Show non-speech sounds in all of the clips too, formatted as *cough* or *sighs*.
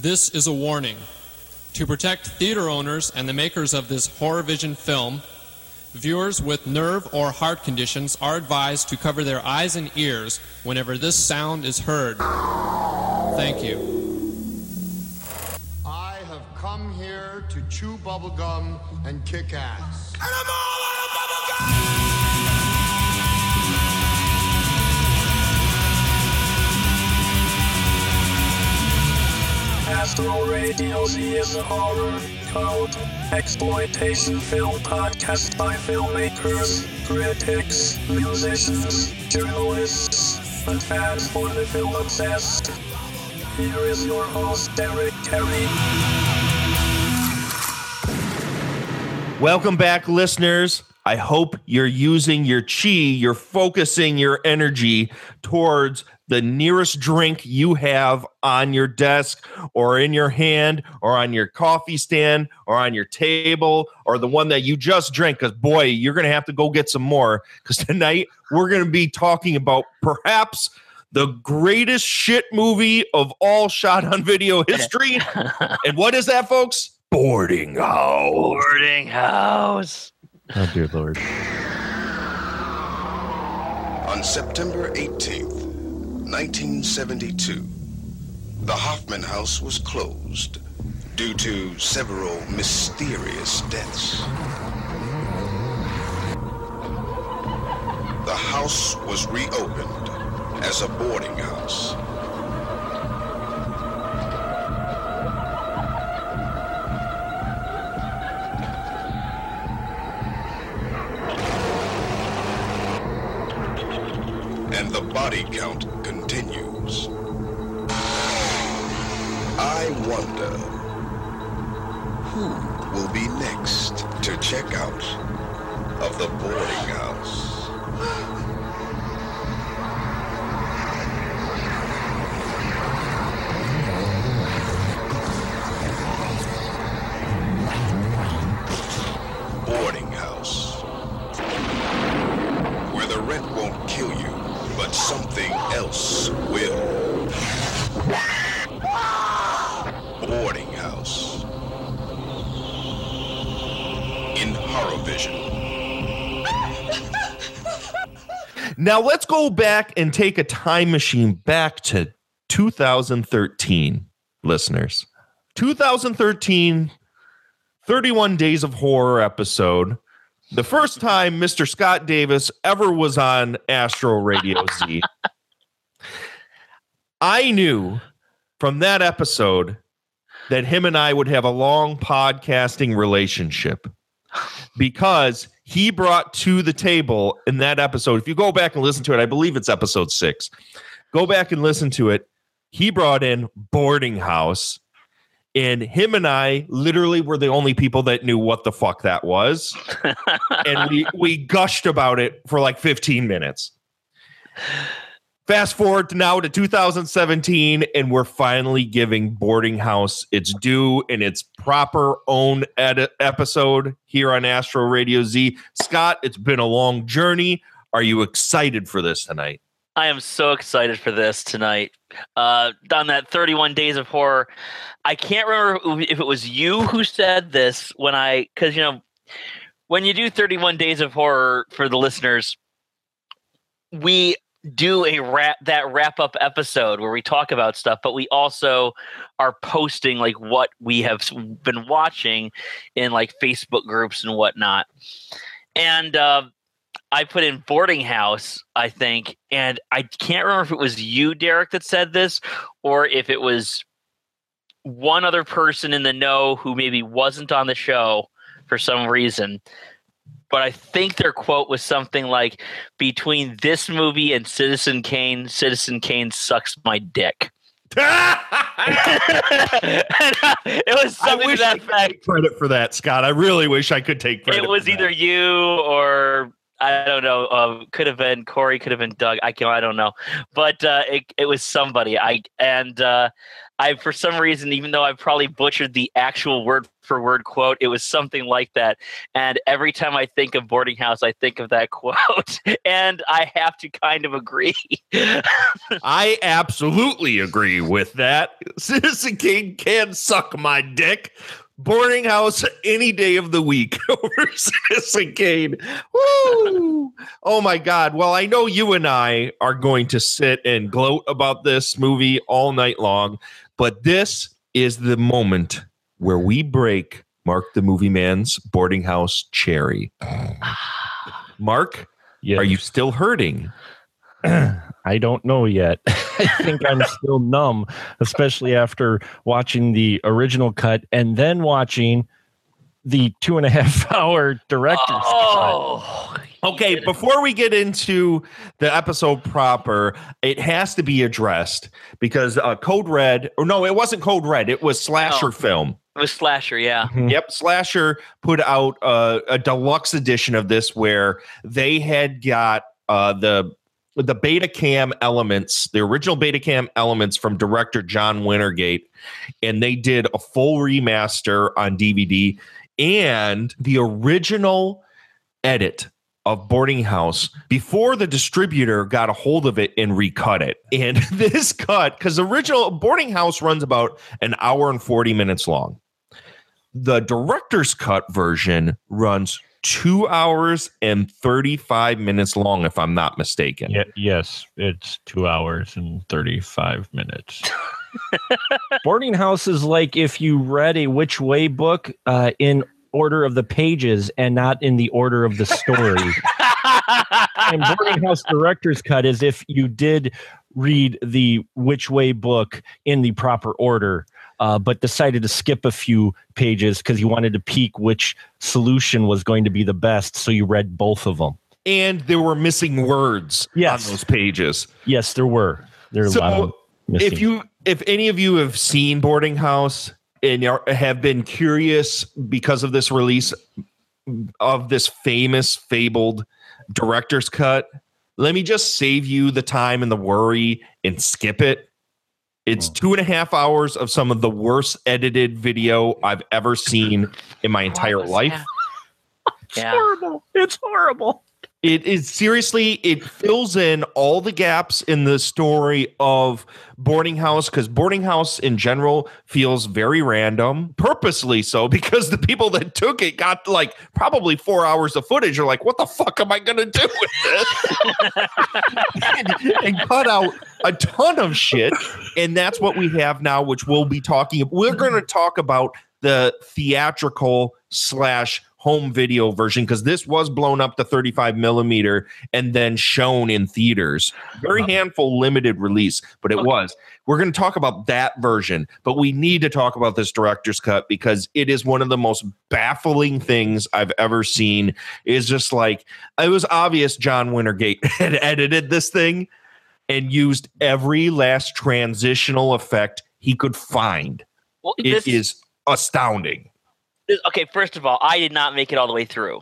This is a warning. To protect theater owners and the makers of this Horror Vision film, viewers with nerve or heart conditions are advised to cover their eyes and ears whenever this sound is heard. Thank you. I have come here to chew bubblegum and kick ass. Astro Radio Z is a horror, cult, exploitation film podcast by filmmakers, critics, musicians, journalists, and fans for the film obsessed. Here is your host, Derek Terry. Welcome back, listeners. I hope you're using your chi, you're focusing your energy towards the nearest drink you have on your desk or in your hand or on your coffee stand or on your table or the one that you just drank. Because, boy, you're going to have to go get some more. Because *laughs* tonight we're going to be talking about perhaps the greatest shit movie of all shot on video *laughs* history. and what is that, folks? Boarding House. Boarding house. Oh, dear Lord. On September 18th, 1972, the Hoffman House was closed due to several mysterious deaths. The house was reopened as a boarding house. In Horror Vision. *laughs* Now let's go back and take a time machine back to 2013, listeners. 2013, 31 Days of Horror episode. The first time Mr. Scott Davis ever was on Astro Radio Z. *laughs* I knew from that episode that him and I would have a long podcasting relationship because he brought to the table in that episode. If you go back and listen to it, I believe it's episode six. Go back and listen to it. He brought in Boarding House, and him and I literally were the only people that knew what the fuck that was. *laughs* and we we gushed about it for like 15 minutes. Fast forward to now to 2017, and we're finally giving Boarding House its due in its proper own episode here on Astro Radio Z. Scott, it's been a long journey. Are you excited for this tonight? I am so excited for this tonight. Uh, on that 31 Days of Horror, I can't remember if it was you who said this when I, because you know, when you do 31 Days of Horror for the listeners, we do a wrap that wrap up episode where we talk about stuff, but we also are posting like what we have been watching in like Facebook groups and whatnot. And uh, I put in boarding house, I think, and I can't remember if it was you, Derek, that said this, or if it was one other person in the know who maybe wasn't on the show for some reason. But I think their quote was something like, "Between this movie and Citizen Kane, Citizen Kane sucks my dick." *laughs* Uh, it was I something to wish that I could take credit for that, Scott. I really wish I could take credit. it was either that. you or I don't know. Uh, could have been Corey. Could have been Doug. I can. I don't know. But uh, it it was somebody. I and uh, I for some reason, even though I probably butchered the actual word for word quote. It was something like that. And every time I think of boarding house, I think of that *laughs* quote, and I have to kind of agree. I *laughs* absolutely agree with that. *laughs* Citizen Kane can suck my dick. Boarding house any day of the week over Citizen Kane. Woo! Oh my God. Well, I know you and I are going to sit and gloat about this movie all night long, but this is the moment where we break Mark the Movie Man's boarding house cherry. *sighs* Mark, Yeah. are you still hurting? *clears throat* I don't know yet. *laughs* I think I'm still numb, especially after watching the original cut and then watching the two and a half *laughs* hour director's cut. Oh, oh, Okay, before we get into the episode proper, it has to be addressed because uh, Code Red, or no, it wasn't Code Red, it was Slasher No. Film. it was slasher. Yeah. Yep, Slasher put out uh, a deluxe edition of this where they had got uh, the the beta cam elements, the original beta cam elements from director John Wintergate, and they did a full remaster on DVD and the original edit of Boarding House before the distributor got a hold of it and recut it. And *laughs* this cut, because the original Boarding House runs about an hour and 40 minutes long. The director's cut version runs two hours and 35 minutes long, if I'm not mistaken. Ye- yes, it's two hours and 35 minutes. *laughs* Boarding house is like if you read a which way book uh, in order of the pages and not in the order of the story. *laughs* and boarding house director's cut is if you did read the which way book in the proper order uh, but decided to skip a few pages because you wanted to peek which solution was going to be the best so you read both of them And there were missing words Yes. on those pages. yes there were there are a lot So of missing. if you if any of you have seen boarding house and are, have been curious because of this release of this famous fabled director's cut. Let me just save you the time and the worry and skip it. It's hmm. two and a half hours of some of the worst edited video i've ever seen in my entire life. *laughs* Yeah. horrible. It's horrible it is seriously it fills in all the gaps in the story of boarding house because boarding house in general feels very random purposely so *laughs* because the people that took it got like probably four hours of footage. Are like what the fuck am i gonna do with this? *laughs* And, and cut out a ton of shit and that's what we have now which we'll be talking we're to talk about the theatrical slash home video version because this was blown up to 35 millimeter and then shown in theaters. Very handful limited release but it was. We're going to talk about that version but we need to talk about this director's cut because it is one of the most baffling things i've ever seen. Is just like it was obvious john wintergate *laughs* had edited this thing and used every last transitional effect he could find. Well, It this is astounding okay. First of all, I did not make it all the way through.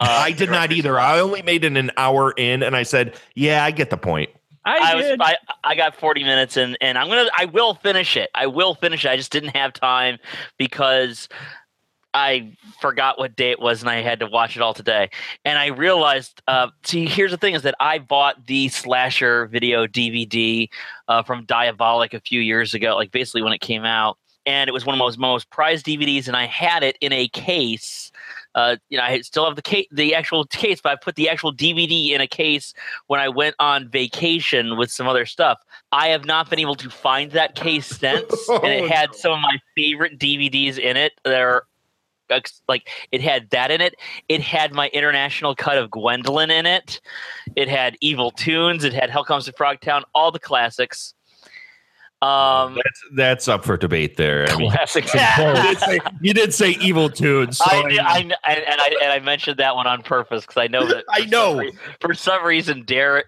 Uh, I did not either. I only made it an hour in, and I said, "Yeah, I get the point." I was I, I got 40 minutes and and I'm gonna I will finish it. I will finish it. I just didn't have time because I forgot what day it was and I had to watch it all today. And I realized uh see here's the thing is that I bought the slasher video DVD uh, from Diabolik a few years ago, like basically when it came out. And it was one of my most, most prized DVDs, and I had it in a case. Uh, you know, I still have the case, the actual case, but I put the actual DVD in a case when I went on vacation with some other stuff. I have not been able to find that case since, *laughs* and it had some of my favorite DVDs in it. there are like it had that in it. It had my international cut of Gwendoline in it. It had Evil Toons. It had Hell Comes to Frogtown. All the classics. Um, That's that's up for debate there. I mean, classics Yeah. you, *laughs* did say, you did say evil toons. So I, I kn- and, I and I mentioned that one on purpose because I know that *laughs* I know. some for some reason Derek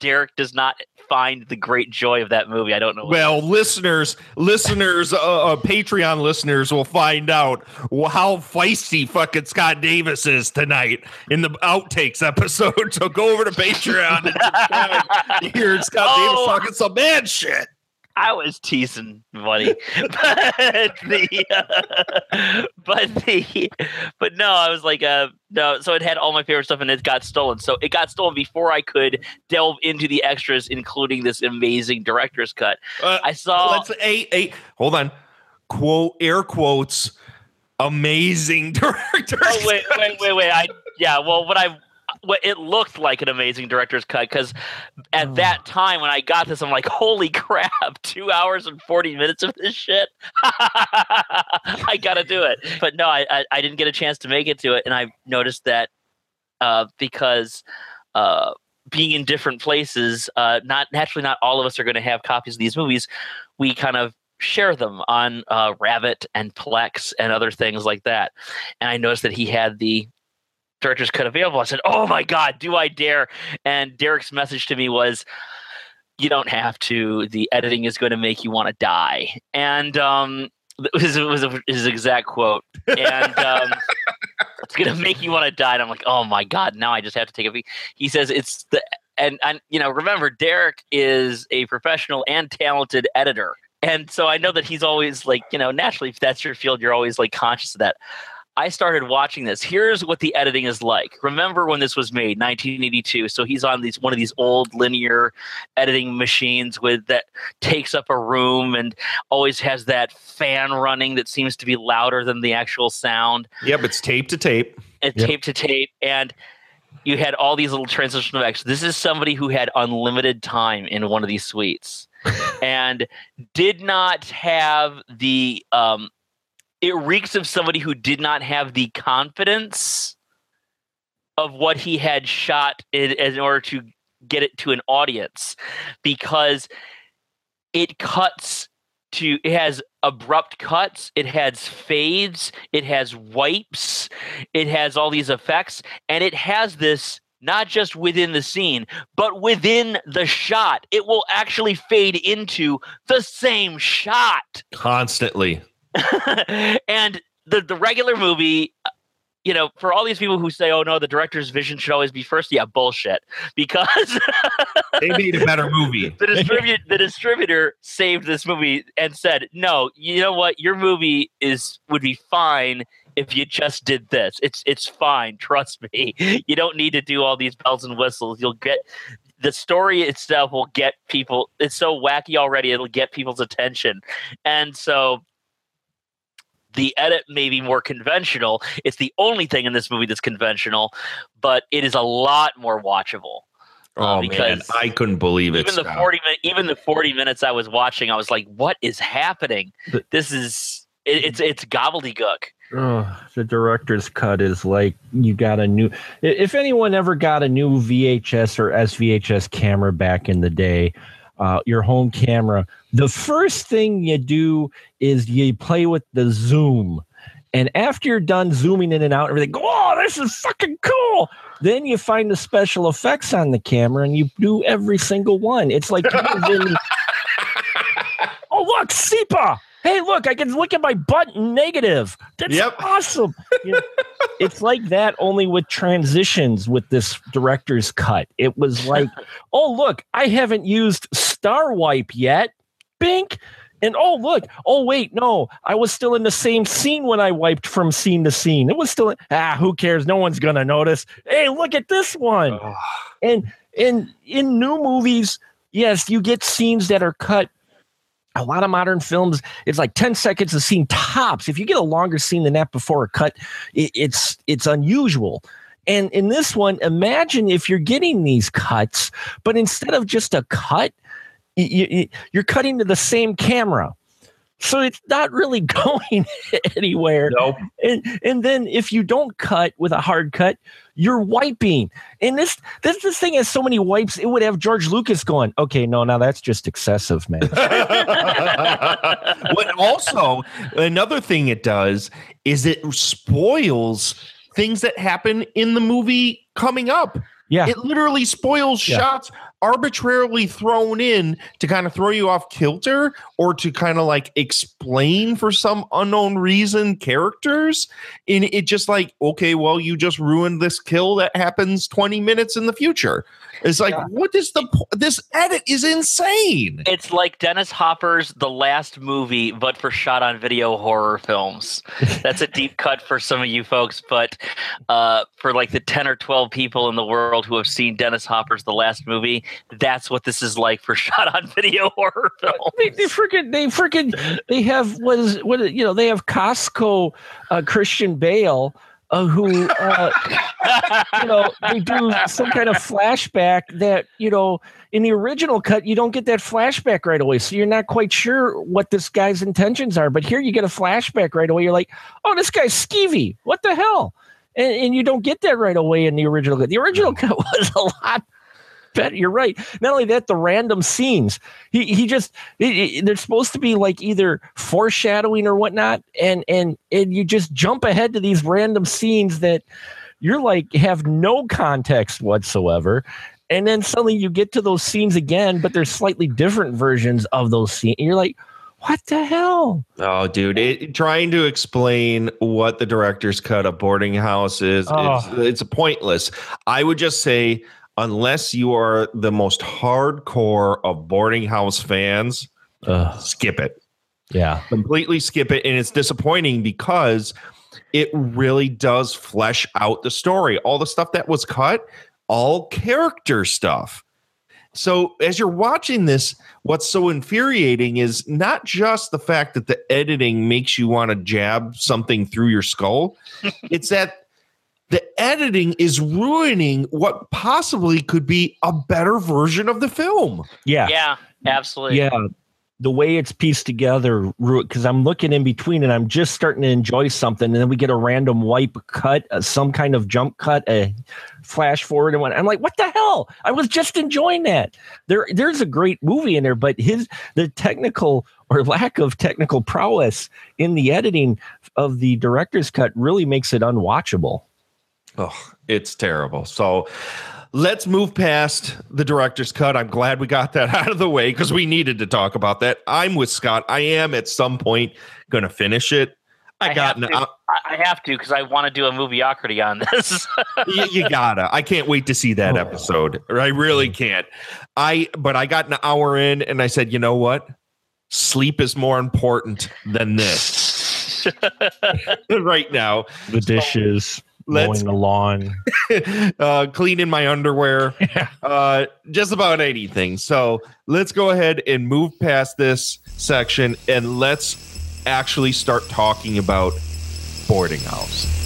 Derek does not find the great joy of that movie. I don't know. well, listeners, listeners, uh, uh, Patreon listeners will find out how feisty fucking Scott Davis is tonight in the outtakes episode. *laughs* So go over to Patreon and subscribe to hear Scott Oh. Davis talking some mad shit. I was teasing, buddy. *laughs* but the, uh, but the, but no, I was like, uh, no. So it had all my favorite stuff, and it got stolen. So it got stolen before I could delve into the extras, including this amazing director's cut. Uh, I saw. Let's eight eight. Hold on. Quote air quotes. Amazing *laughs* director. Oh wait, wait, wait, wait! I yeah. Well, what I it looked like an amazing director's cut because at Oh. that time when I got this, I'm like, holy *laughs* crap! Two hours and forty minutes of this shit. *laughs* I gotta do it. But no, I, I I didn't get a chance to make it to it, and I noticed that uh, because. Uh, being in different places, uh, not naturally, not all of us are going to have copies of these movies. We kind of share them on uh, Rabbit and Plex and other things like that. And I noticed that he had the director's cut available. I said, "Oh my god, do I dare?" And Derek's message to me was, "You don't have to. The editing is going to make you want to die." And um, it was, it was his exact quote. And um, *laughs* it's going to make you want to die. And I'm like, "Oh my god, now I just have to take a." Peek. He says it's the and and you know remember Derek is a professional and talented editor. And so I know that he's always like, you know, naturally, if that's your field, you're always like conscious of that. I started watching this. Here's what the editing is like. Remember when this was made, 1982. So he's on these one of these old linear editing machines with that takes up a room and always has that fan running that seems to be louder than the actual sound Yep, it's tape to tape. and Yep. tape to tape and you had all these little transition effects. This is somebody who had unlimited time in one of these suites *laughs* and did not have the um it reeks of somebody who did not have the confidence of what he had shot in, in order to get it to an audience because it cuts to it has abrupt cuts it has fades it has wipes it has all these effects and it has this not just within the scene but within the shot it will actually fade into the same shot Constantly. *laughs* and the the regular movie uh, you know for all these people who say oh no the director's vision should always be first yeah bullshit. Because They made a better movie. *laughs* the distributor the distributor saved this movie and said no you know what? Your movie is would be fine if you just did this. It's it's fine. Trust me. *laughs* You don't need to do all these bells and whistles. You'll get the story itself will get people it's so wacky already it'll get people's attention. And so the edit may be more conventional it's the only thing in this movie that's conventional but it is a lot more watchable Uh, Oh man, because I couldn't believe it. even the 40 minute even the 40 minutes i was watching i was like what is happening The- this is it, it's it's gobbledygook Oh, the director's cut is like you got a new. If anyone ever got a new VHS or SVHS camera back in the day, uh, your home camera, the first thing you do is you play with the zoom. And after you're done zooming in and out, everything, go, oh, this is fucking cool. Then you find the special effects on the camera and you do every single one. It's like, *laughs* you was in- *laughs* oh, look, sepia. Hey, look, I can look at my butt negative. That's Yep. awesome. *laughs* You know, it's like that only with transitions with this director's cut. It was like, *laughs* oh, look, I haven't used Star Wipe yet. Bink. And oh, look, oh, wait, no, I was still in the same scene when I wiped from scene to scene. It was still, ah, who cares? No one's going to notice. Hey, look at this one. And, and in new movies, yes, you get scenes that are cut a lot of modern films it's like 10 seconds of scene tops. If you get a longer scene than that before a cut it, it's it's unusual. And in this one imagine if you're getting these cuts but instead of just a cut you, you're cutting to the same camera so it's not really *laughs* going anywhere Nope. and and then if you don't cut with a hard cut you're wiping and this this this thing has so many wipes it would have george lucas going okay no now that's just excessive man *laughs* *laughs* but also another thing it does is it spoils things that happen in the movie coming up. yeah It literally spoils Yeah. shots arbitrarily thrown in to kind of throw you off kilter or to kind of like explain for some unknown reason characters. And it just like, okay, well, you just ruined this kill that happens 20 minutes in the future. It's like, what is the po- this edit is insane. It's like Dennis Hopper's The Last Movie, but for shot on video horror films. That's a *laughs* deep cut for some of you folks, but uh, for like the 10 or 12 people in the world who have seen Dennis Hopper's The Last Movie, that's what this is like for *laughs* shot on video horror films. They, they freaking they freaking they have what is what is- you know they have Costco uh, Christian Bale uh, who uh, you know they do some kind of flashback that you know in the original cut you don't get that flashback right away. So you're not quite sure what this guy's intentions are. But here you get a flashback right away. You're like oh this guy's skeevy. What the hell? And, and you don't get that right away in the original cut. The original cut *laughs* was a lot better you're right not only that the random scenes he he just it, it- they're supposed to be like either foreshadowing or whatnot and and and you just jump ahead to these random scenes that you're like have no context whatsoever and then suddenly you get to those scenes again but there's slightly different versions of those scenes and you're like what the hell Oh, dude, it, trying to explain what the director's cut of boarding house is, Oh. it's, it's pointless. I would just say, unless you are the most hardcore of boarding house fans, Ugh, skip it. yeah Completely skip it. And it's disappointing because it really does flesh out the story. All the stuff that was cut, all character stuff. So as you're watching this, what's so infuriating is not just the fact that the editing makes you want to jab something through your skull, *laughs* it's that the editing is ruining what possibly could be a better version of the film. yeah Yeah, absolutely. Yeah, the way it's pieced together, because I'm looking in between and I'm just starting to enjoy something, and then we get a random wipe cut, uh, some kind of jump cut, a flash forward, and one. I'm like, what the hell? I was just enjoying that. There, there's a great movie in there, but his the technical or lack of technical prowess in the editing of the director's cut really makes it unwatchable. Oh, it's terrible. So let's move past the director's cut. I'm glad we got that *laughs* out of the way because we needed to talk about that. I'm with Scott. I am at some point going to finish it. I, I got have an, to. I, I have to because I want to do a movieocrity on this. *laughs* you, you gotta. I can't wait to see that oh. episode. I really can't. I but I got an hour in and I said, you know what? Sleep is more important than this *laughs* right now. The dishes, let's- mowing the lawn. *laughs* uh, cleaning my underwear, *laughs* uh, just about anything. So let's go ahead and move past this section and let's actually start talking about boarding house.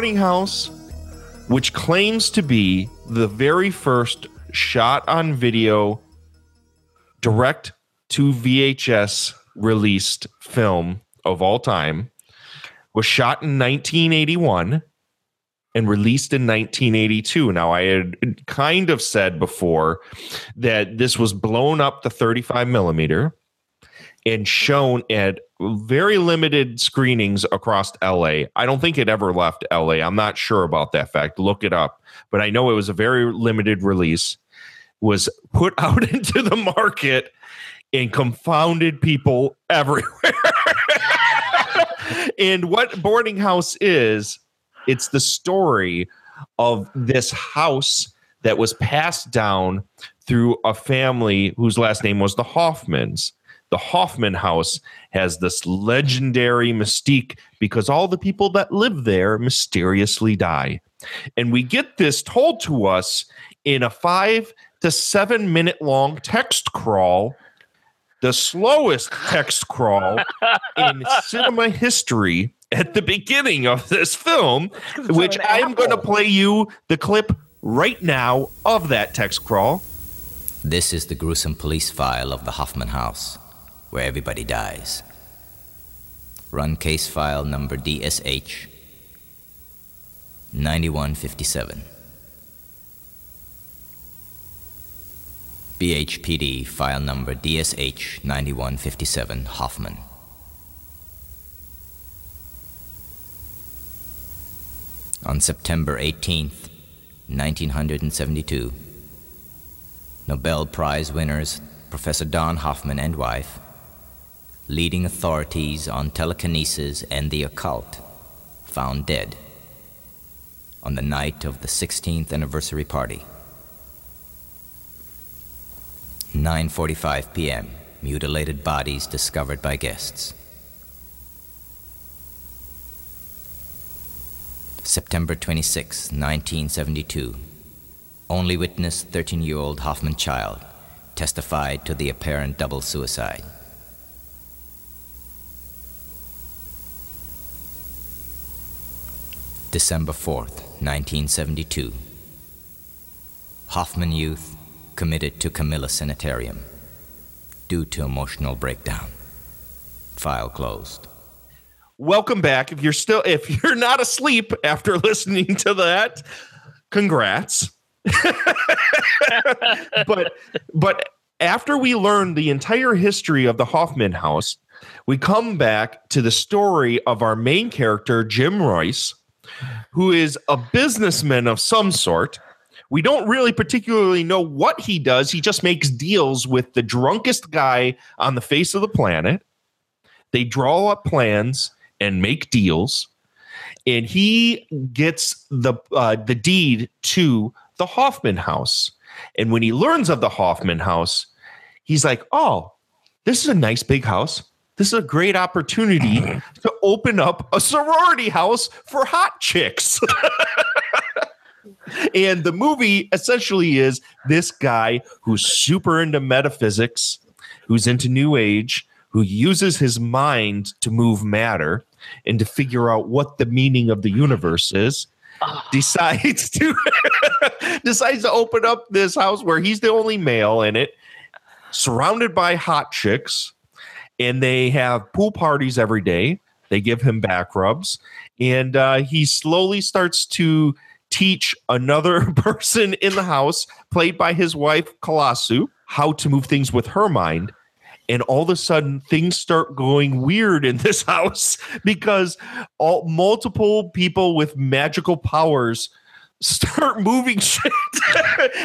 Boarding House, which claims to be the very first shot on video direct to VHS released film of all time, was shot in 1981 and released in 1982. Now, I had kind of said before that this was blown up to 35 millimeter and shown at very limited screenings across LA. I don't think it ever left LA. I'm not sure about that fact. Look it up. But I know it was a very limited release, was put *laughs* out into the market and confounded people *laughs* everywhere. and what boarding house is It's the story of this house that was passed down through a family whose last name was the Hoffmans. The Hoffman house has this legendary mystique because all the people that live there mysteriously die. And we get this told to us in a five to seven minute long text crawl, the slowest text crawl *laughs* in cinema history at the beginning of this film, which I'm going to play you the clip right now of that text crawl. This is the gruesome police file of the Hoffman House, where everybody dies. Run case file number DSH 9157. BHPD file number DSH 9157 Hoffman. On September 18th, 1972, Nobel Prize winners Professor Don Hoffman and wife, leading authorities on telekinesis and the occult, found dead on the night of the 16th anniversary party. 9:45 p.m. Mutilated bodies discovered by guests. September 26, 1972. Only witness 13 year old Hoffman child testified to the apparent double suicide. December 4th, 1972. Hoffman youth committed to Camilla Sanitarium due to emotional breakdown. File closed. Welcome back. If you're still if you're not asleep after *laughs* listening to that, congrats. *laughs* but but after we learn the entire history of the Hoffman house, we come back to the story of our main character Jim Royce, who is a businessman of some sort. We don't really particularly know what he does. He just makes deals with the drunkest guy on the face of the planet. They draw up plans and make deals, and he gets the uh, the deed to the Hoffman house. And when he learns of the Hoffman house, he's like, "Oh, this is a nice big house. This is a great opportunity to open up a sorority house for hot chicks." *laughs* and the movie essentially is this guy who's super into metaphysics, who's into new age, who uses his mind to move matter and to figure out what the meaning of the universe is ah. decides to *laughs* decides to open up this house where he's the only male in it surrounded by hot chicks and they have pool parties every day. They give him back rubs. And uh, he slowly starts to teach another *laughs* person in the house played by his wife Kalassu how to move things with her mind. And all of a sudden things start going weird in this *laughs* house because all multiple people with magical powers start *laughs* moving shit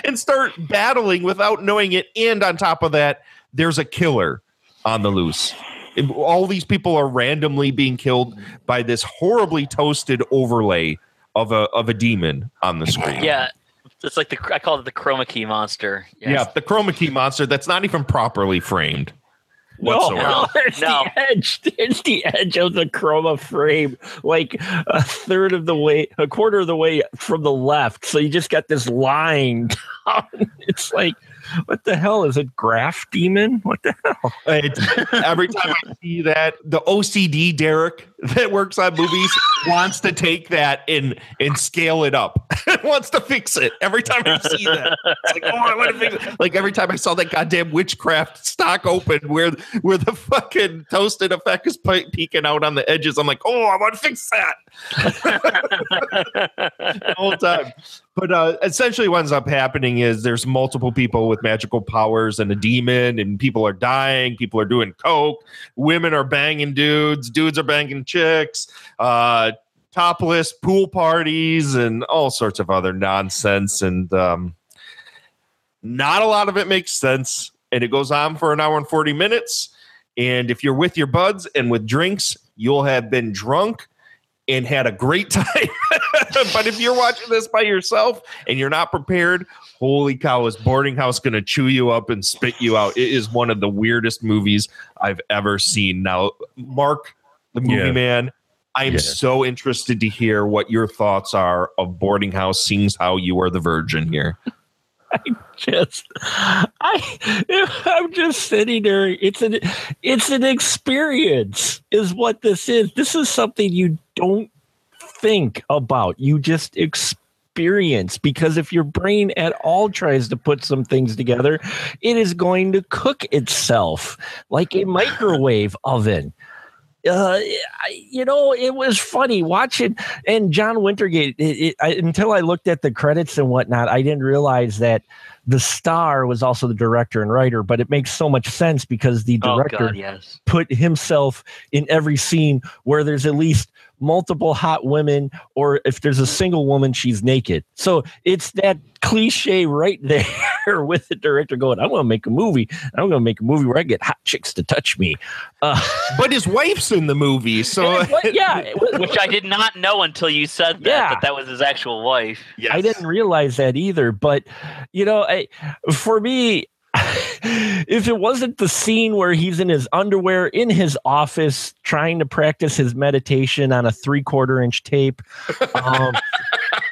and start battling without knowing it. And on top of that there's a killer on the loose And all these people are randomly being killed by this horribly toasted overlay of a of a demon on the screen Yeah, it's like the I call it the chroma key monster. Yes. yeah the chroma key monster that's not even properly framed whatsoever No. *laughs* There's No. the edge. There's the edge of the chroma frame, like a third of the way, a quarter of the way from the left. So you just got this line *laughs* down. It's like, what the hell is it? Graph demon? What the hell? It's- every time I see that, the OCD Derek that works on movies *laughs* wants to take that and and scale it up. *laughs* wants to fix it. Every time I see that, it's like, oh, I want to fix it. Like every time I saw that goddamn witchcraft stock open where where the fucking toasted effect is pe- peeking out on the edges, I'm like, oh, I want to fix that. *laughs* the whole time. But uh, essentially, what ends up happening is there's multiple people with magical powers and a demon, and people are dying. People are doing coke. Women are banging dudes. Dudes are banging chicks. Uh, topless pool parties and all sorts of other nonsense. And um, not a lot of it makes sense. And it goes on for an hour and 40 minutes. And if you're with your buds and with drinks, you'll have been drunk and had a great *laughs* time. but if you're watching this by yourself and you're not prepared, holy cow, is Boarding House going to chew you up and spit you out? It is one of the weirdest movies I've ever seen. Now, Mark, the movie Yeah. man, I am Yeah. so interested to hear what your thoughts are of Boarding House, Sings How You Are the Virgin here. *laughs* I just I I'm just sitting there. It's an it's an experience, is what this is. This is something you don't think about. You just experience because if your brain at all tries to put some things together, it is going to cook itself like a microwave oven. Uh, I- you know, it was funny watching and John Wintergate. It, it, I, until I looked at the credits and whatnot, I didn't realize that the star was also the director and writer. But it makes so much sense because the Oh director God, yes. put himself in every scene where there's at least multiple hot women, or if there's a single woman, she's naked. So it's that cliche right *laughs* there with the director going, I'm going to make a movie. I'm going to make a movie where I get hot chicks to touch me. Uh, *laughs* But his wife's in the movie, so but yeah, *laughs* was- Which I did not know until you said that, Yeah. that that was his actual wife. yes. I didn't realize that either. But you know, I, for me, *laughs* if it wasn't the scene where he's in his underwear in his office trying to practice his meditation on a three quarter inch tape, um,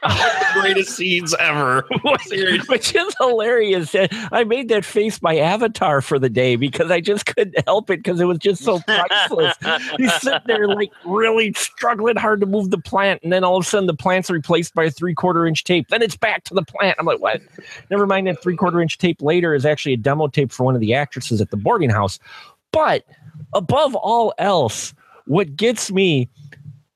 *laughs* greatest scenes ever. *laughs* which, *laughs* which is hilarious. I made that face my avatar for the day because I just couldn't help it because it was just so priceless. He's sitting there like really struggling hard to move the plant, and then all of a sudden the plant's replaced by a three quarter inch tape. Then it's back to the plant. I'm like, what? Never mind that three quarter inch tape later is actually a demo tape for one of the actresses at the boarding house. But above all else, what gets me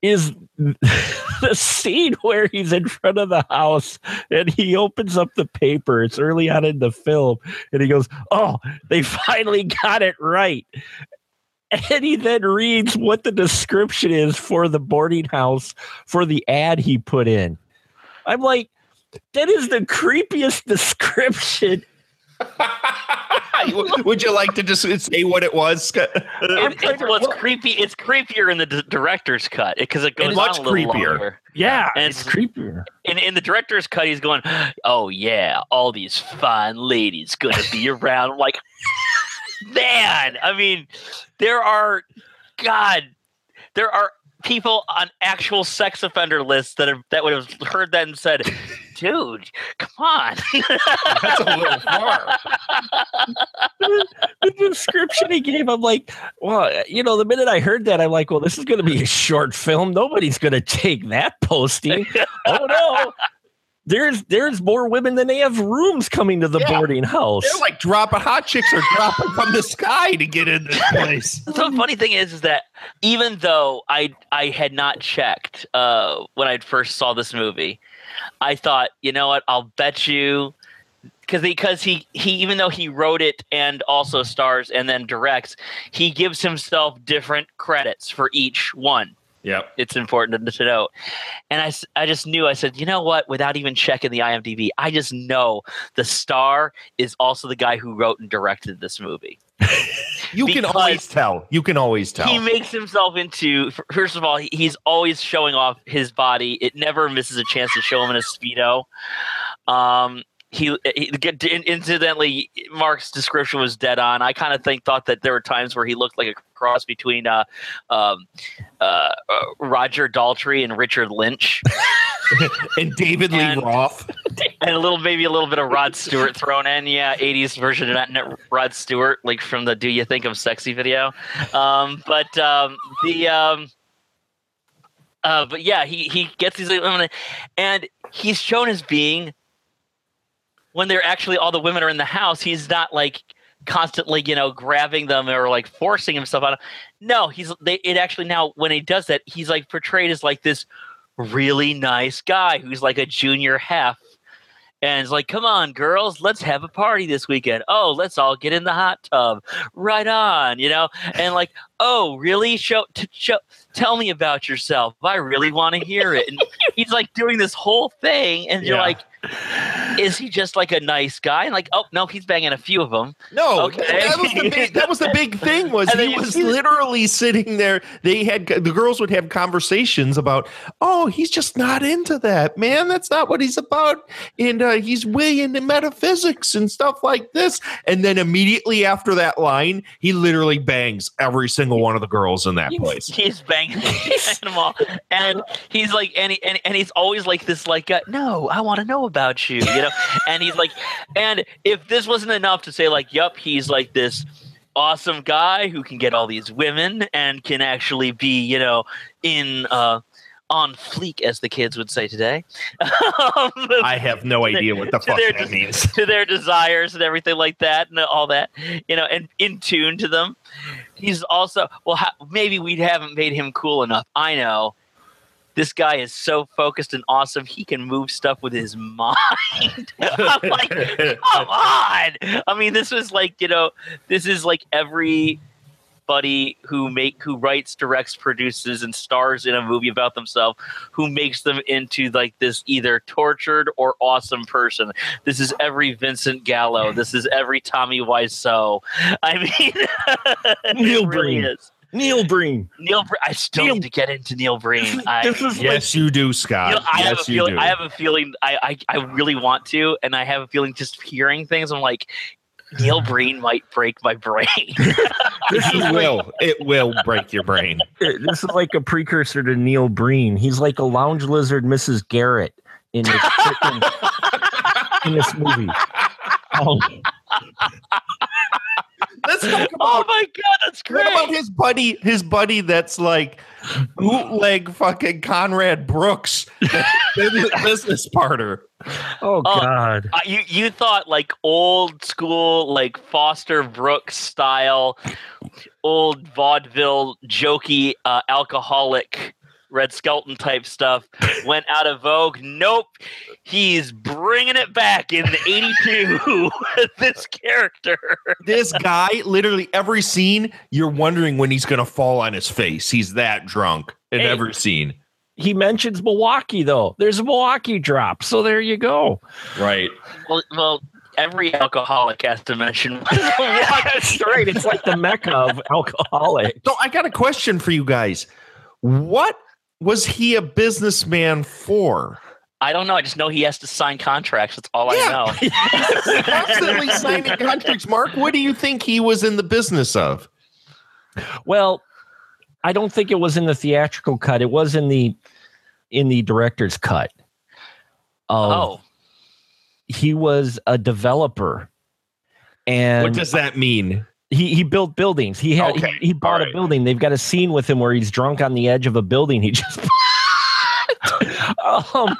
is *laughs* the scene where he's in front of the house and he opens up the paper. It's early on in the film, and he goes, Oh, they finally got it right. And he then reads what the description is for the boarding house for the ad he put in. I'm like, that is the creepiest *laughs* description. *laughs* *laughs* Would you like to just say what it was? It, it, well, it's creepy. It's creepier in the d- director's cut because it goes It's much on a little creepier. longer. Yeah, And it's creepier. In, in the director's cut, he's going, "Oh yeah, all these fine ladies gonna be around." Like, *laughs* man, I mean, there are, God, there are people on actual sex offender lists that have that would have heard that and said, "Dude, come on." *laughs* That's a little far. *laughs* the description he gave, I'm like, well, you know, the minute I heard that, I'm like, well, this is going to be a short film. Nobody's going to take that posting. oh no, there's there's more women than they have rooms coming to the Yeah. boarding house. They're like dropping hot chicks are dropping from the sky to get in this place. *laughs* the funny thing is, is that even though I I had not checked uh, when I first saw this movie, I thought, you know what, I'll bet you because because he he even though he wrote it and also stars and then directs, he gives himself different credits for each one. Yep. It's important to, know. And I just knew, I said, you know what? Without even checking the IMDb, I just know the star is also the guy who wrote and directed this movie. You can always tell. You can always tell. He makes himself into. First of all, he's always showing off his body. It never misses a chance to show him in a speedo. Um, he, he incidentally, Mark's description was dead on. I kind of think thought that there were times where he looked like a cross between uh, um, uh, uh, Roger Daltrey and Richard Lynch, *laughs* and David Lee And- Roth. *laughs* and a little maybe a little bit of Rod Stewart thrown in. Yeah, '80s version of that Rod Stewart, like from the "Do You Think I'm Sexy" video. Um, but um, the um, uh, but yeah, he he gets these and he's shown as being when they're actually all the women are in the house. He's not like constantly, you know, grabbing them or like forcing himself on. No, he's they. It actually now when he does that, he's like portrayed as like this really nice guy who's like a junior hef. And it's like, come on, girls, let's have a party this weekend. Oh, let's all get in the hot tub. Right on, you know? And like, oh, really? Show, t- show tell me about yourself. I really want to hear it. And *laughs* he's like doing this whole thing, and you're like, is he just like a nice guy? And like, oh no, he's banging a few of them. No, Okay. that, was the big, that was the *laughs* big thing. Was he was literally sitting there. They had the girls would have conversations about, oh, he's just not into that, man. That's not what he's about, and uh, he's way into metaphysics and stuff like this. And then immediately after that line, he literally bangs every single one of the girls in that place. He's banging, banging them all, and he's like, and, he, and and he's always like this, like, uh, no, I want to know about you, you know. and he's like, and if this wasn't enough to say, like, yup, he's like this awesome guy who can get all these women and can actually be, you know, in uh on fleek, as the kids would say today. Um, I have no *laughs* idea what the fuck their that means. to their desires and everything like that and all that you know and in tune to them he's also well ha- maybe we haven't made him cool enough i know this guy is so focused and awesome he can move stuff with his *laughs* mind. *laughs* I'm like come on. I mean this was like you know this is like every buddy who make who writes directs produces and stars in a movie about themselves who makes them into like this either tortured or awesome person. This is every vincent gallo. *laughs* This is every tommy wiseau. I mean Neil it really is Neil Breen. neil Breen, i still Neil- need to get into neil breen I, This is Yes, you do, you Scott. know, I have a yes, you feeling. do. I have a feeling. I, I I really want to, and I have a feeling just hearing things. I'm like, Neil Breen might break my brain. *laughs* *laughs* it will. It will break your brain. this is like a precursor to Neil Breen. He's like a lounge lizard, Mrs. Garrett in this freaking- in this movie. *laughs* Oh, Let's talk *laughs* oh my god, that's great. What about his buddy? His buddy that's like bootleg fucking Conrad Brooks, business, *laughs* business partner. oh Oh, God. Uh, you you thought like old school like Foster Brooks style, old vaudeville jokey uh, alcoholic Red Skelton type stuff went out of vogue. Nope, he's bringing it back in the '82. this character. This guy, literally every scene, you're wondering when he's gonna fall on his face. He's that drunk in Hey. every scene. He mentions Milwaukee though. There's a Milwaukee drop. So there you go. Right. Well, well, every alcoholic has to mention. *laughs* That's right. It's like the mecca of alcoholic. So I got a question for you guys. What was he a businessman for? I don't know. I just know he has to sign contracts. That's all I know. *laughs* Constantly *laughs* signing contracts. Mark, what do you think he was in the business of? Well, I don't think it was in the theatrical cut. It was in the in the director's cut. Of, Oh, he was a developer, and what does that mean? He he built buildings. He had Okay, he, he bought all a building. They've got a scene with him where he's drunk on the edge of a building. He *laughs* just um,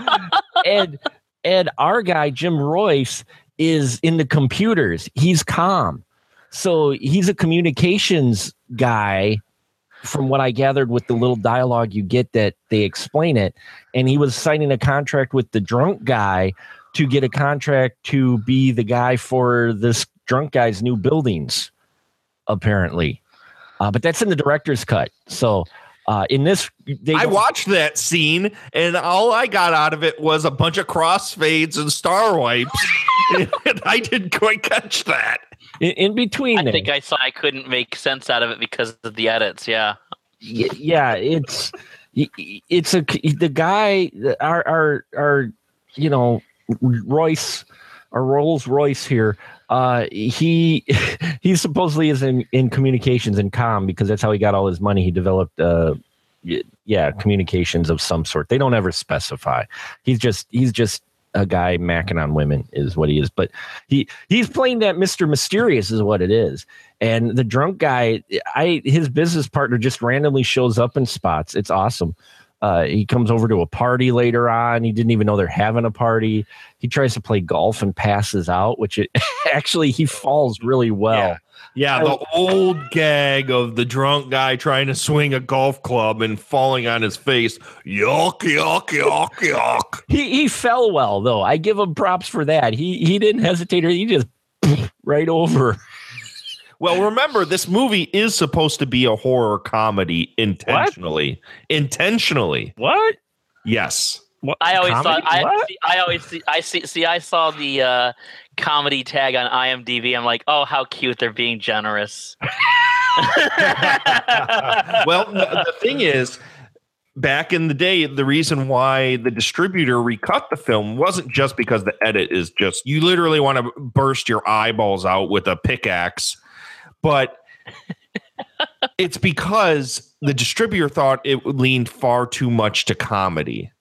and and our guy Jim Royce is in the computers. He's calm, so he's a communications guy. From what I gathered with the little dialogue you get that they explain it, and he was signing a contract with the drunk guy to get a contract to be the guy for this drunk guy's new buildings apparently. Uh, but that's in the director's cut. So uh, in this, they I watched that scene, and all I got out of it was a bunch of crossfades and star wipes. *laughs* and I didn't quite catch that. in, in between. I there, think I saw. I couldn't make sense out of it because of the edits. Yeah. y- yeah, it's y- y- it's a the guy our our our you know Royce our Rolls Royce here. Uh, he *laughs* he supposedly is in in communications and com because that's how he got all his money. He developed uh yeah communications of some sort. They don't ever specify. He's just he's just a guy macking on women is what he is. But he he's playing that Mister Mysterious is what it is. And the drunk guy, I his business partner just randomly shows up in spots. It's awesome. Uh, he comes over to a party later on. He didn't even know they're having a party. He tries to play golf and passes out, which it *laughs* actually he falls really well. Yeah, the old gag of the drunk guy trying to swing a golf club and falling on his face. Yuck, yuck, yuck, yuck. *laughs* He he fell well though. I give him props for that. He he didn't hesitate or he just *laughs* right over. Well, remember, this movie is supposed to be a horror comedy intentionally. Intentionally. What? Yes. What, I always comedy? thought I, see, I always see I see see I saw the uh, comedy tag on IMDb. I'm like, oh, how cute! They're being generous. *laughs* well, the, the thing is, back in the day, the reason why the distributor recut the film wasn't just because the edit is just you literally want to burst your eyeballs out with a pickaxe, but it's because the distributor thought it leaned far too much to comedy.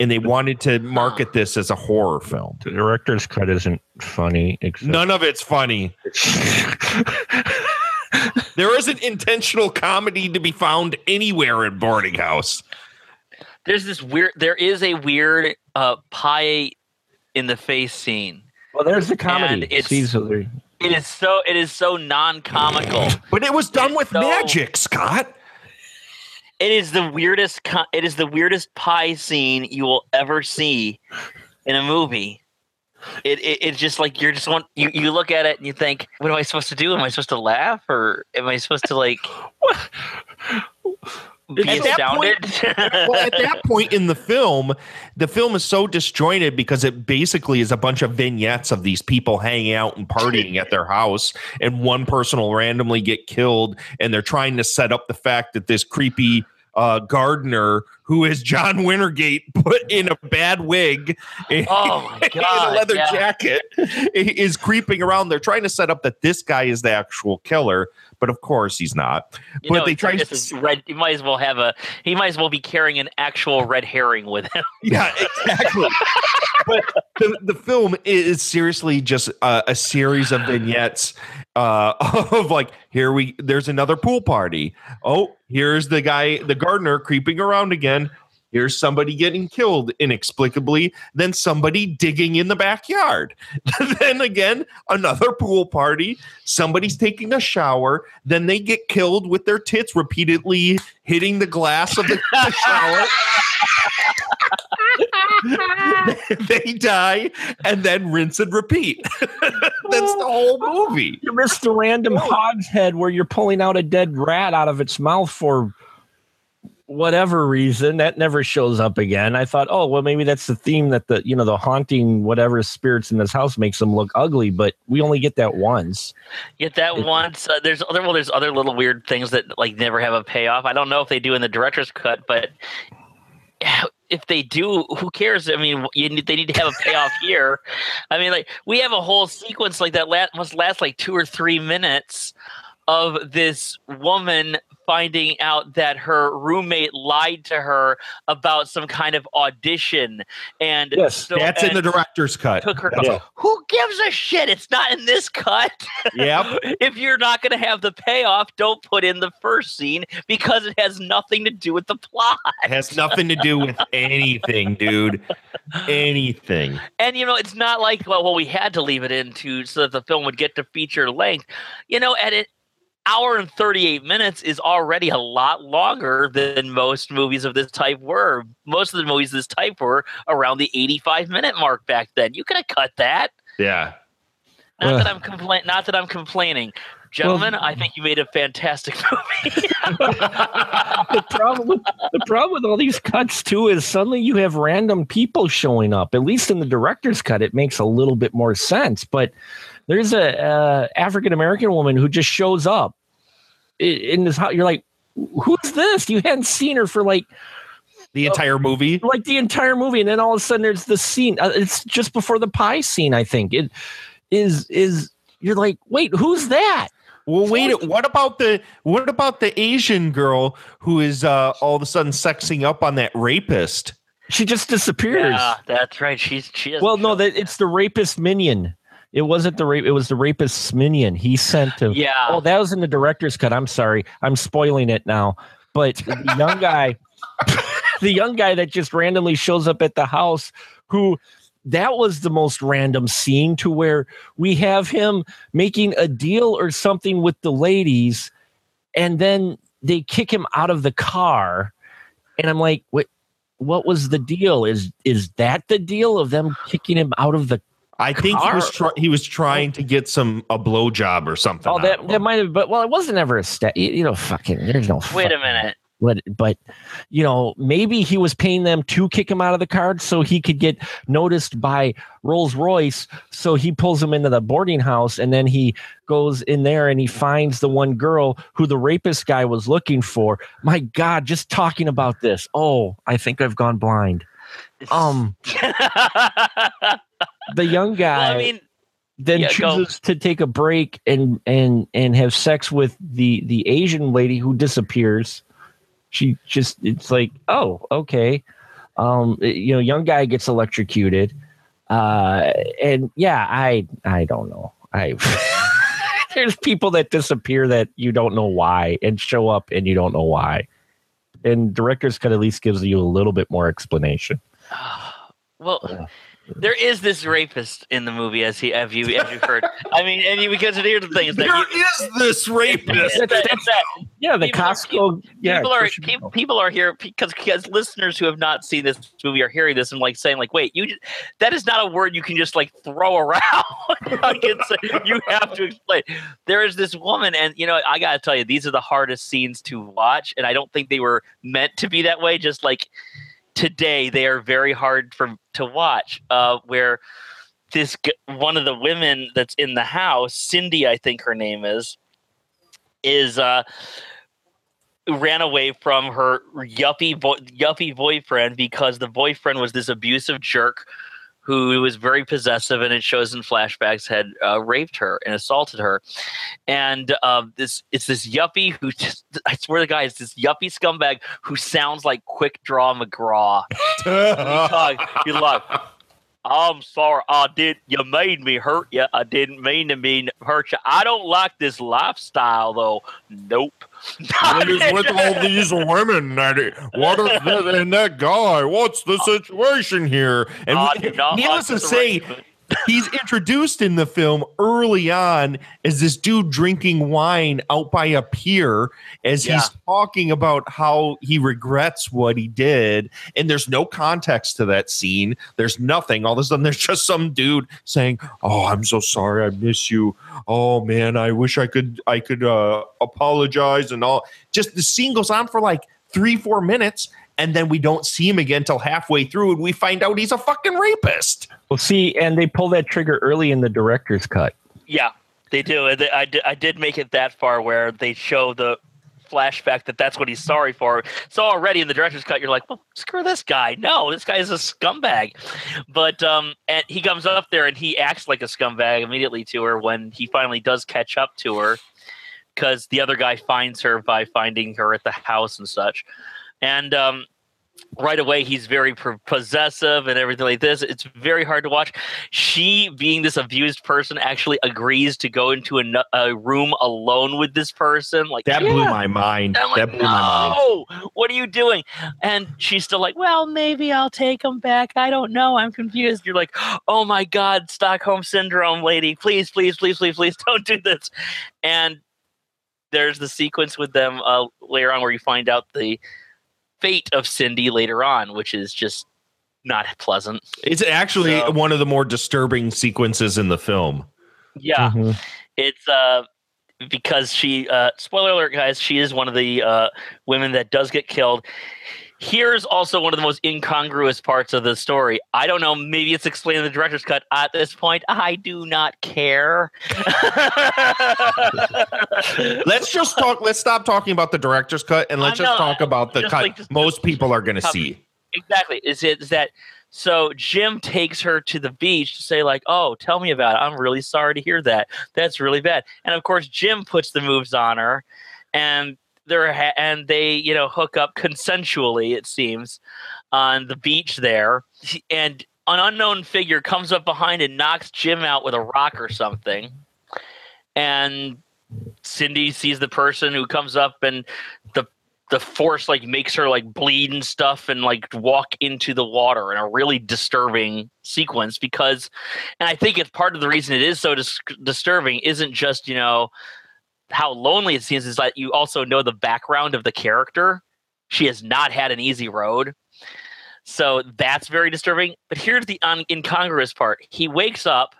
And they wanted to market this as a horror film. The director's cut isn't funny. Except None of it's funny. there isn't intentional comedy to be found anywhere in Boarding House. There's this weird. There is a weird uh, pie in the face scene. well, there's the comedy. And it's- See, so there- It is so. It is so non-comical. But it was done with So- magic, Scott. It is the weirdest. It is the weirdest pie scene you will ever see in a movie. It, it it's just like you're just one you, you look at it and you think, what am I supposed to do? Am I supposed to laugh or am I supposed to like *laughs* *laughs* be At that astounded? Well, at that *laughs* point in the film, the film is so disjointed because it basically is a bunch of vignettes of these people hanging out and partying at their house, and one person will randomly get killed, and they're trying to set up the fact that this creepy uh, gardener who is John Wintergate put in a bad wig *laughs* Oh my and God, a leather yeah. jacket is creeping around. They're trying to set up that this guy is the actual killer, but of course he's not. You but know, they try to red. You might as well have a. He might as well be carrying an actual red herring with him. *laughs* Yeah, exactly. but the, the film is seriously just a, a series of vignettes uh, *laughs* of like, here we, there's another pool party. Oh, here's the guy, the gardener creeping around again. Here's somebody getting killed inexplicably. Then somebody digging in the backyard. *laughs* then again, another pool party. Somebody's taking a shower. Then they get killed with their tits repeatedly hitting the glass of the, the shower. *laughs* they die and then rinse and repeat. *laughs* That's the whole movie. You missed the random oh. hog's head where you're pulling out a dead rat out of its mouth for whatever reason. That never shows up again. I thought, oh, well, maybe that's the theme that the you know the haunting whatever spirits in this house makes them look ugly, but we only get that once. Get that once. Uh, there's other. Well, there's other little weird things that like never have a payoff. I don't know if they do in the director's cut, but *sighs* if they do, who cares? I mean, you need, they need to have a payoff *laughs* here. I mean, like we have a whole sequence like that last must last like two or three minutes of this woman finding out that her roommate lied to her about some kind of audition and Yes, so, That's in the director's cut. took her Yeah. who gives a shit it's not in this cut *laughs* Yep. *laughs* if you're not going to have the payoff, don't put in the first scene because it has nothing to do with the plot. It has nothing to do with *laughs* anything, dude. Anything. And you know, it's not like well, well, we had to leave it in to so that the film would get to feature length. You know, at an hour and 38 minutes is already a lot longer than most movies of this type were. Most of the movies of this type were around the 85 minute mark back then. You could have cut that. Yeah. Not Ugh. that I'm complain not that I'm complaining. Gentlemen, I think you made a fantastic *laughs* movie. *laughs* the problem with the problem with all these cuts too is suddenly you have random people showing up. At least in the director's cut, it makes a little bit more sense. But there's a uh, African American woman who just shows up i- in this house. You're like, who's this? You hadn't seen her for like The entire movie. like the entire movie, and then all of a sudden there's the scene. Uh, it's just before the pie scene, I think. It is is you're like, wait, who's that? Well, wait. What about the what about the Asian girl who is uh, all of a sudden sexing up on that rapist? She just disappears. yeah, that's right. She's she. Well, no, that it's the rapist minion. It wasn't the rape. It was the rapist's minion. He sent to. Yeah. Oh, that was in the director's cut. I'm sorry. I'm spoiling it now. But the young guy, *laughs* the young guy that just randomly shows up at the house, who that was the most random scene to where we have him making a deal or something with the ladies, and then they kick him out of the car, and I'm like, what? What was the deal? Is is that the deal of them kicking him out of the I think he was try- he was trying to get some a blowjob or something. Oh, that that might have, but well, it wasn't ever a stat. You, you know, fucking. There's no. Wait a minute. But but you know, maybe he was paying them to kick him out of the card so he could get noticed by Rolls Royce. So he pulls him into the boarding house and then he goes in there and he finds the one girl who the rapist guy was looking for. My God, just talking about this. Oh, I think I've gone blind. Um the young guy *laughs* well, I mean, then Yeah, go. chooses to take a break and and and have sex with the the Asian lady who disappears. She just it's like, oh, okay. Um, you know, young guy gets electrocuted. Uh, and yeah, I I don't know. I *laughs* there's people that disappear that you don't know why and show up and you don't know why. And director's cut at least gives you a little bit more explanation. Well, there is this rapist in the movie, as he have you as you've heard. I mean, and you, because here's the thing is that There you, is this rapist. it's that- it's that Yeah, the People are- Costco. yeah, people are Christian pe- Bale. people are here because because listeners who have not seen this movie are hearing this and like saying like wait you just, that is not a word you can just like throw *laughs* around like it's, you have to explain there is this woman and you know i gotta tell you these are the hardest scenes to watch and i don't think they were meant to be that way just like today they are very hard for to watch uh where this one of the women that's in the house cindy i think her name is is uh ran away from her yuppie boy, yuppie boyfriend because the boyfriend was this abusive jerk who was very possessive and it shows in flashbacks had uh, raped her and assaulted her. And uh, this it's this yuppie who just i swear to god it's this yuppie scumbag who sounds like quick draw mcgraw. Talk, you like, I'm sorry, I did. You made me hurt you. I didn't mean to mean hurt you. I don't like this lifestyle, though. Nope. What *laughs* is with all these women? What is that, and that guy? What's the situation here? And I we- needless to say. He's introduced in the film early on as this dude drinking wine out by a pier as Yeah. he's talking about how he regrets what he did. And there's no context to that scene. There's nothing. All of a sudden, there's just some dude saying, "Oh, I'm so sorry. I miss you. Oh man, I wish I could. I could uh, apologize and all." Just the scene goes on for like three, four minutes. And then we don't see him again till halfway through, and we find out he's a fucking rapist. Well, see, and they pull that trigger early in the director's cut. Yeah, they do. I did, I did make it that far where they show the flashback that that's what he's sorry for. So already in the director's cut, you're like, well, screw this guy. No, this guy is a scumbag. But um, and he comes up there and he acts like a scumbag immediately to her when he finally does catch up to her because the other guy finds her by finding her at the house and such. And um, right away he's very possessive and everything like this it's very hard to watch she being this abused person actually agrees to go into a, a room alone with this person like That yeah. blew my mind. Like, that blew my mind. no, what are you doing? And she's still like, well, maybe I'll take him back. I don't know. I'm confused. You're like, oh my God, Stockholm syndrome, lady. Please, please, please, please, please *laughs* don't do this. And there's the sequence with them uh, later on where you find out the fate of Cindy later on, which is just not pleasant. It's actually So- one of the more disturbing sequences in the film. Yeah. Mhm. it's uh because she uh spoiler alert guys she is one of the uh women that does get killed here's also one of the most incongruous parts of the story. I don't know maybe it's explained in the director's cut. At this point i do not care. *laughs* Let's just talk. Let's stop talking about the director's cut and let's I just know, talk about the just cut like- just- most people are going to see. exactly. Is it is that so jim takes her to the beach to say like oh tell me about it. I'm really sorry to hear that. That's really bad. And of course jim puts the moves on her and they're ha- and they you know hook up consensually it seems on the beach there. And an unknown figure comes up behind and knocks jim out with a rock or something. And cindy sees the person who comes up and the the force like makes her like bleed and stuff and like walk into the water in a really disturbing sequence because and i think it's part of the reason it is so dis- disturbing isn't just you know how lonely it seems is that you also know the background of the character. She has not had an easy road. So that's very disturbing. But here's the un- incongruous part. He wakes up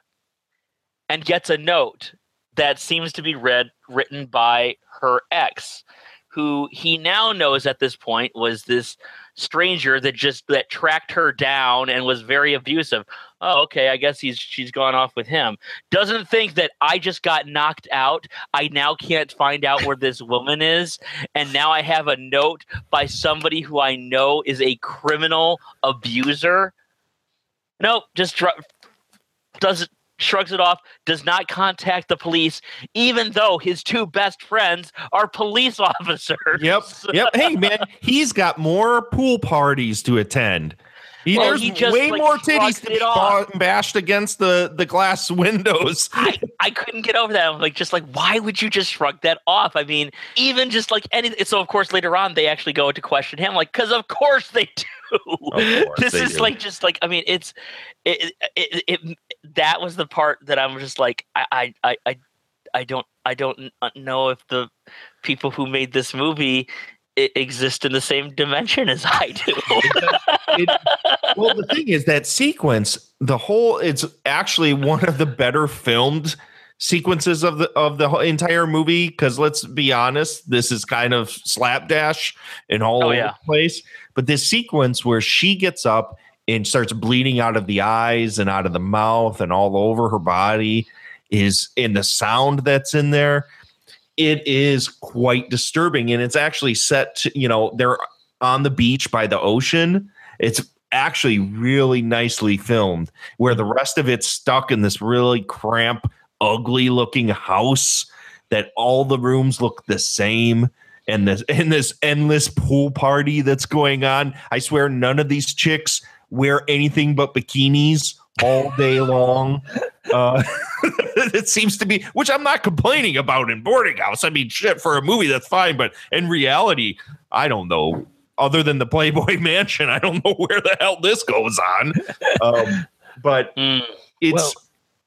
and gets a note that seems to be read written by her ex who he now knows at this point was this stranger that just that tracked her down and was very abusive. Oh, okay, I guess he's she's gone off with him. Doesn't think that I just got knocked out. I now can't find out where this woman is, and now I have a note by somebody who I know is a criminal abuser. Nope, just dr- does it shrugs it off, does not contact the police, even though his two best friends are police *laughs* officers. Yep. Yep. Hey man, *laughs* he's got more pool parties to attend. He, Well, there's he just, way like, more titties to be it bashed against the, the glass *laughs* windows. I, I couldn't get over that. I'm like, just like, why would you just shrug that off? I mean, even just like any. So of course later on they actually go to question him, like, because of course they do. course this they is do. like just like I mean, it's it, it, it, that was the part that I'm just like I I I I, I don't I don't uh, know if the people who made this movie i- exist in the same dimension as I do. *laughs* It- well, the thing is that sequence, the whole, it's actually one of the better filmed sequences of the of the entire movie. Because let's be honest, this is kind of slapdash and all Oh, over yeah. the place. But this sequence where she gets up and starts bleeding out of the eyes and out of the mouth and all over her body is in the sound that's in there. It is quite disturbing, and it's actually set. To, you know, they're on the beach by the ocean. It's actually really nicely filmed, where the rest of it's stuck in this really cramp, ugly looking house that all the rooms look the same. And this *laughs* and this endless pool party that's going on. I swear none of these chicks wear anything but bikinis all day long. Uh, *laughs* *laughs* it seems to be, which I'm not complaining about in Boarding House. I mean, shit, for a movie, that's fine. But in reality, I don't know. Other than the Playboy *laughs* Mansion, I don't know where the hell this goes on. Um, but *laughs* Mm. it's Well-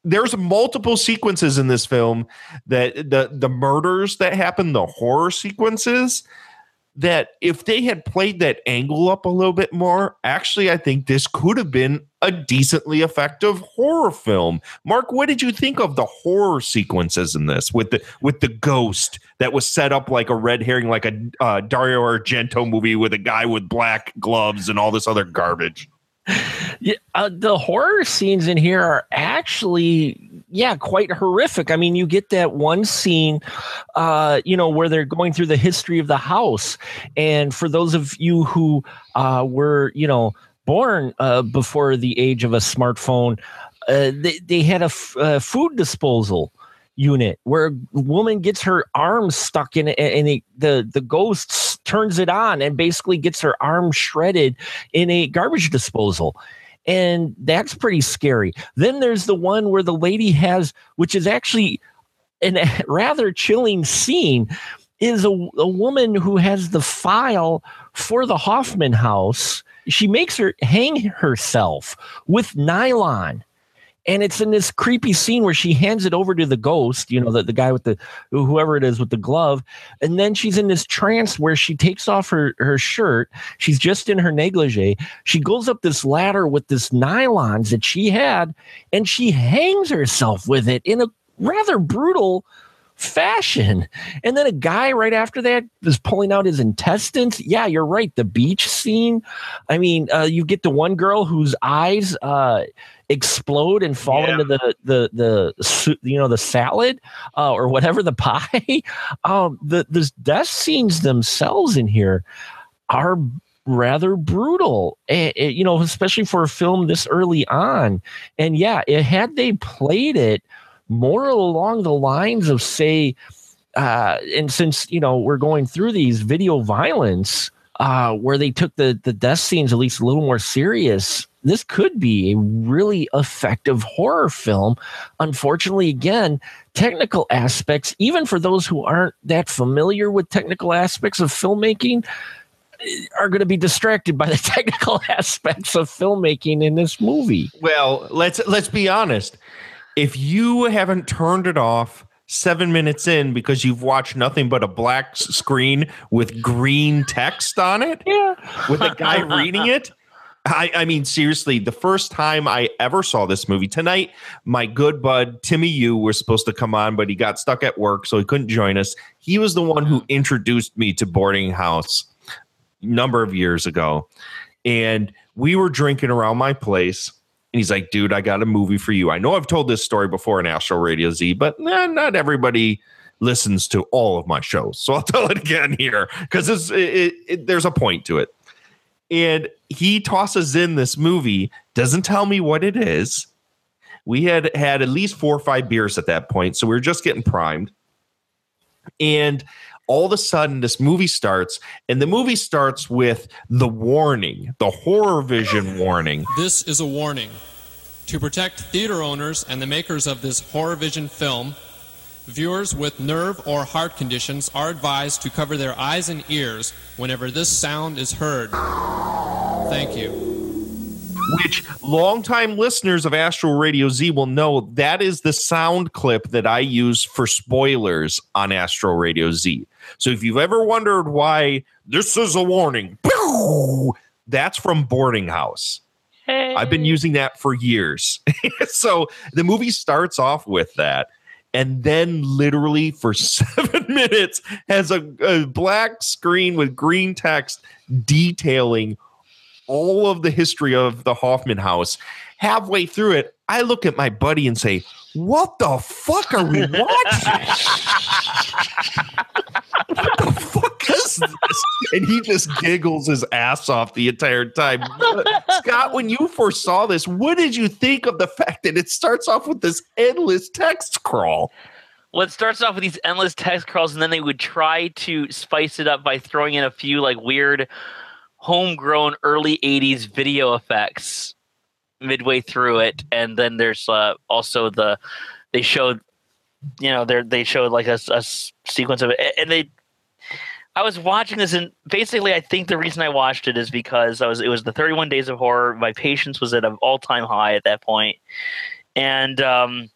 there's multiple sequences in this film that the the murders that happen, the horror sequences that if they had played that angle up a little bit more, actually, I think this could have been a decently effective horror film. Mark, what did you think of the horror sequences in this with the with the ghost that was set up like a red herring, like a uh, Dario Argento movie with a guy with black gloves and all this other garbage? Yeah, uh, the horror scenes in here are actually, yeah, quite horrific. I mean, you get that one scene, uh, you know, where they're going through the history of the house, and for those of you who uh, were, you know, born uh, before the age of a smartphone, uh, they they had a uh, food disposal unit where a woman gets her arm stuck in it and the, the the ghost turns it on and basically gets her arm shredded in a garbage disposal. And that's pretty scary. Then there's the one where the lady has which is actually an a *laughs* rather chilling scene is a, a woman who has the file for the hoffman house. She makes her hang herself with nylon and it's in this creepy scene where she hands it over to the ghost, you know, the, the guy with the whoever it is with the glove, and then she's in this trance where she takes off her her shirt. She's just in her negligee. She goes up this ladder with this nylons that she had, and she hangs herself with it in a rather brutal fashion. And then a guy right after that is pulling out his intestines. Yeah, you're right. The beach scene. I mean, uh, you get the one girl whose eyes uh, explode and fall Yeah. into the the the you know the salad uh, or whatever the *laughs* pie. um, the the death scenes themselves in here are rather brutal eh, eh, you know especially for a film this early on and yeah it had they played it more along the lines of say uh and since you know we're going through these video violence uh where they took the the death scenes at least a little more serious this could be a really effective horror film. Unfortunately again technical aspects even for those who aren't that familiar with technical aspects of filmmaking eh, are going to be distracted by the *laughs* technical *laughs* aspects of filmmaking in this movie. Well, let's let's be honest. If you haven't turned it off seven minutes in because you've watched nothing but a black screen with green text on it, yeah. with a guy *laughs* reading it, I, I mean, seriously, the first time I ever saw this movie tonight, my good bud Timmy Yu was supposed to come on, but he got stuck at work, so he couldn't join us. He was the one who uh-huh. introduced me to Boarding House a number of years ago. And we were drinking around my place. And he's like, dude, I got a movie for you. I know I've told this story before in Astro Radio Z, but nah, not everybody listens to all of my shows. So I'll *laughs* tell it again here because it, it, it, there's a point to it. And he tosses in this movie, doesn't tell me what it is. We had had at least four or five beers at that point. So we were just getting primed. And all of a sudden, this movie starts, and the movie starts with the warning, the horror vision warning. This is a warning. To protect theater owners and the makers of this horror vision film, viewers with nerve or heart conditions are advised to cover their eyes and ears whenever this sound is heard. Thank you which longtime listeners of Astral Radio Z will know that is the sound clip that I use for spoilers on Astral Radio Z. So if you've ever wondered why this is a warning, that's from Boarding House. Hey. I've been using that for years. *laughs* so the movie starts off with that and then literally for *laughs* seven minutes has a, a, black screen with green text detailing all of the history of the Hoffman house. Halfway through it, I look at my buddy and say, What the fuck are we watching? what the fuck is this? And he just giggles his ass off the entire time. Scott, when you first saw this, what did you think of the fact that it starts off with this endless text crawl? well, it starts off with these endless text crawls, and then they would try to spice it up by throwing in a few like weird homegrown early 80s video effects midway through it and then there's uh, also the they showed you know they they showed like a, a sequence of it and they I was watching this and basically I think the reason I watched it is because I was it was the 31 days of horror. My patience was at an all-time high at that point and um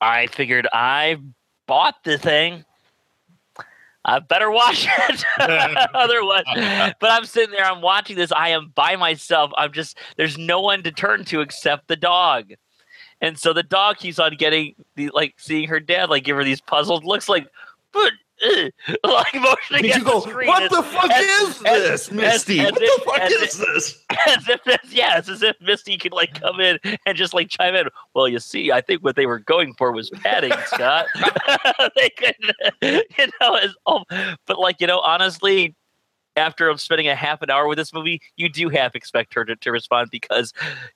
I figured I bought the thing I better watch *laughs* it. *laughs* Otherwise, but I'm sitting there, I'm watching this. I am by myself. I'm just, there's no one to turn to except the dog. And so the dog keeps on getting, the, like, seeing her dad, like, give her these puzzled looks like, but *laughs* like motioning Did you go, what the fuck as, is this, as, Misty? As, what the fuck is this? *laughs* As if, yeah, it's as if Misty could like come in and just like chime in. Well, you see, I think what they were going for was padding, Scott. *laughs* they could, you know, as, oh, but like you know, honestly, after I'm spending a half an hour with this movie, you do half expect her to, to respond because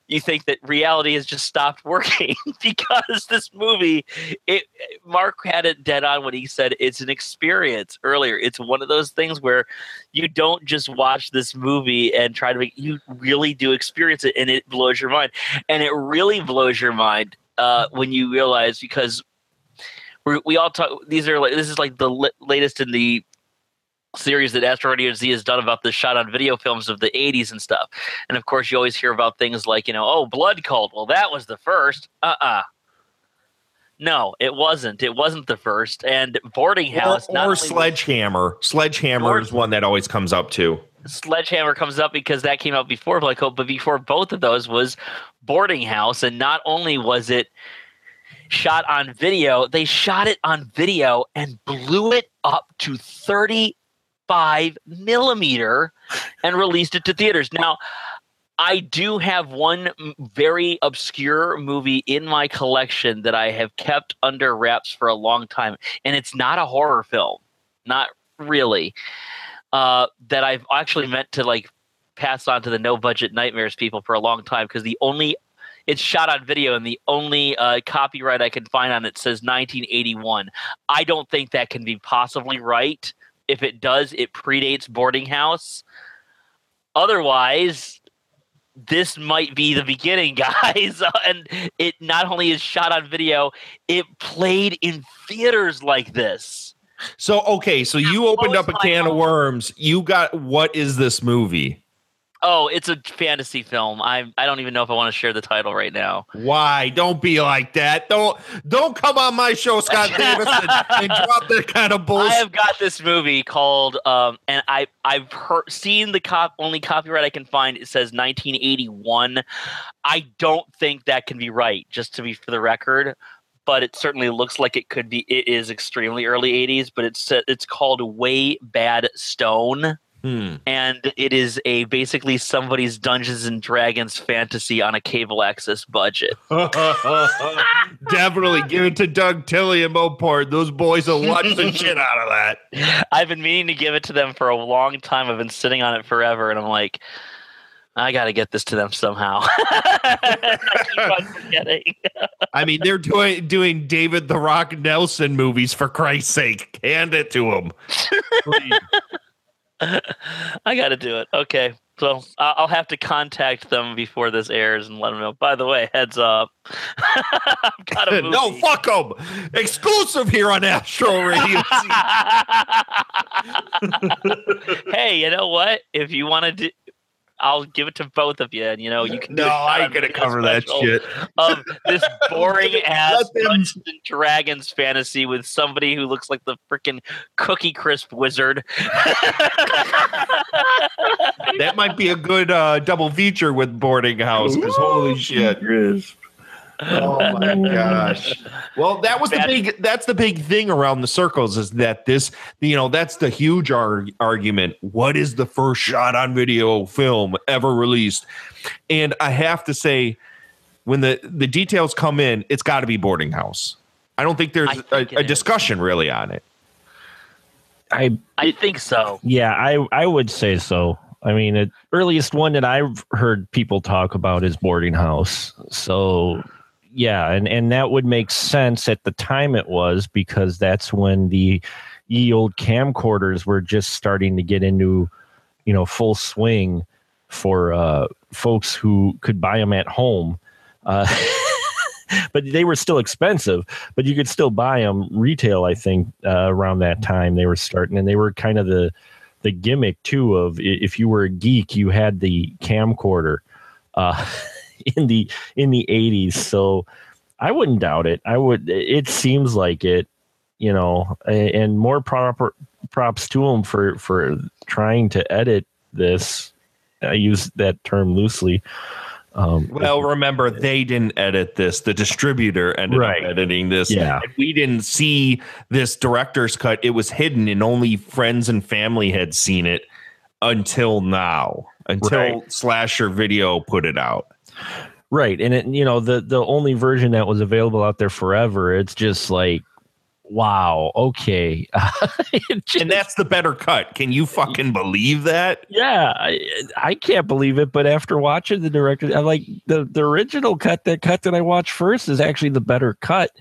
you think that reality has just stopped working *laughs* because this movie, it Mark had it dead on when he said it's an experience earlier. It's one of those things where you don't just watch this movie and try to make you really do experience it and it blows your mind. And it really blows your mind uh, when you realize because we we all talk these are like this is like the latest in the series that Astro Radio Z has done about the shot on video films of the 80s and stuff. And of course, you always hear about things like, you know, oh, Blood Cult. Well, that was the first. Uh uh No, it wasn't. It wasn't the first. And Boarding House. Or, or Sledgehammer. Sledgehammer is one that always comes up too. Sledgehammer comes up because that came out before Blood Cult, but before both of those was Boarding House. And not only was it shot on video, they shot it on video and blew it up to 30 five millimeter and released it to theaters. Now, I do have one very obscure movie in my collection that I have kept under wraps for a long time, and it's not a horror film, not really. Uh, that I've actually meant to like pass on to the no budget nightmares people for a long time because the only it's shot on video and the only uh, copyright I can find on it says 1981. I don't think that can be possibly right if it does, it predates boarding house. Otherwise, this might be the beginning, *laughs* guys. *laughs* and it not only is shot on video, it played in theaters like this. So okay, so you opened up a can of worms. You got what is this movie? Oh, it's a fantasy film. I I don't even know if I want to share the title right now. Why? Don't be like that. Don't don't come on my show, Scott *laughs* Davis, and, and drop that kind of bullshit. I have got this movie called um and I I've heard seen the cop only copyright I can find it says 1981. I don't think that can be right just to be for the record, but it certainly looks like it could be it is extremely early 80s, but it's it's called Way Bad Stone Hmm. and it is a basically somebody's Dungeons and Dragons fantasy on a cable access budget. *laughs* *laughs* Definitely give it to Doug Tilley and Moport. Those boys will watch the *laughs* shit out of that. I've been meaning to give it to them for a long time. I've been sitting on it forever, and I'm like, I got to get this to them somehow. I keep on forgetting. I mean, they're doing doing David the Rock Nelson movies for Christ's sake. Hand it to them. *laughs* I got to do it. Okay. So I- I'll have to contact them before this airs and let them know. By the way, heads up. *laughs* I've got a *laughs* movie. no, fuck them. Exclusive here on Astro Radio. hey, you know what? If you want to do, I'll give it to both of you, and you know you can. do no, a shout I out ain't gonna cover that shit. Of this *laughs* boring ass Dungeons and Dragons fantasy with somebody who looks like the freaking Cookie Crisp wizard. That might be a good uh, double feature with Boarding House. Because holy shit. Oh my *laughs* mm. gosh. Well, that was the Bad- big that's the big thing around the circles is that this, you know, that's the huge ar- argument. What is the first shot on video film ever released? And I have to say when the the details come in, it's got to be Boarding House. I don't think there's think a, a it is. discussion really on it. I I think so. yeah, I I would say so. I mean, the earliest one that I've heard people talk about is boarding house. So yeah, and and that would make sense at the time it was because that's when the ye old camcorders were just starting to get into you know full swing for uh, folks who could buy them at home. Uh, *laughs* but they were still expensive. But you could still buy them retail. I think uh, around that time they were starting, and they were kind of the the gimmick too of if you were a geek, you had the camcorder uh, *laughs* *laughs* in the in the eighties. So I wouldn't doubt it. I would. It seems like it, you know, and more proper props to them for for trying to edit this. I use that term loosely. Um, Well, remember they didn't edit this. The distributor ended Right. up editing this. Yeah. We didn't see this director's cut. It was hidden and only friends and family had seen it until now. Until Right. Slasher Video put it out. Right and it you know the the only version that was available out there forever it's just like wow okay. *laughs* Just- And that's the better cut. Can you fucking believe that? yeah I, I can't believe it but after watching the director i like the the original cut that cut that i watched first is actually the better cut.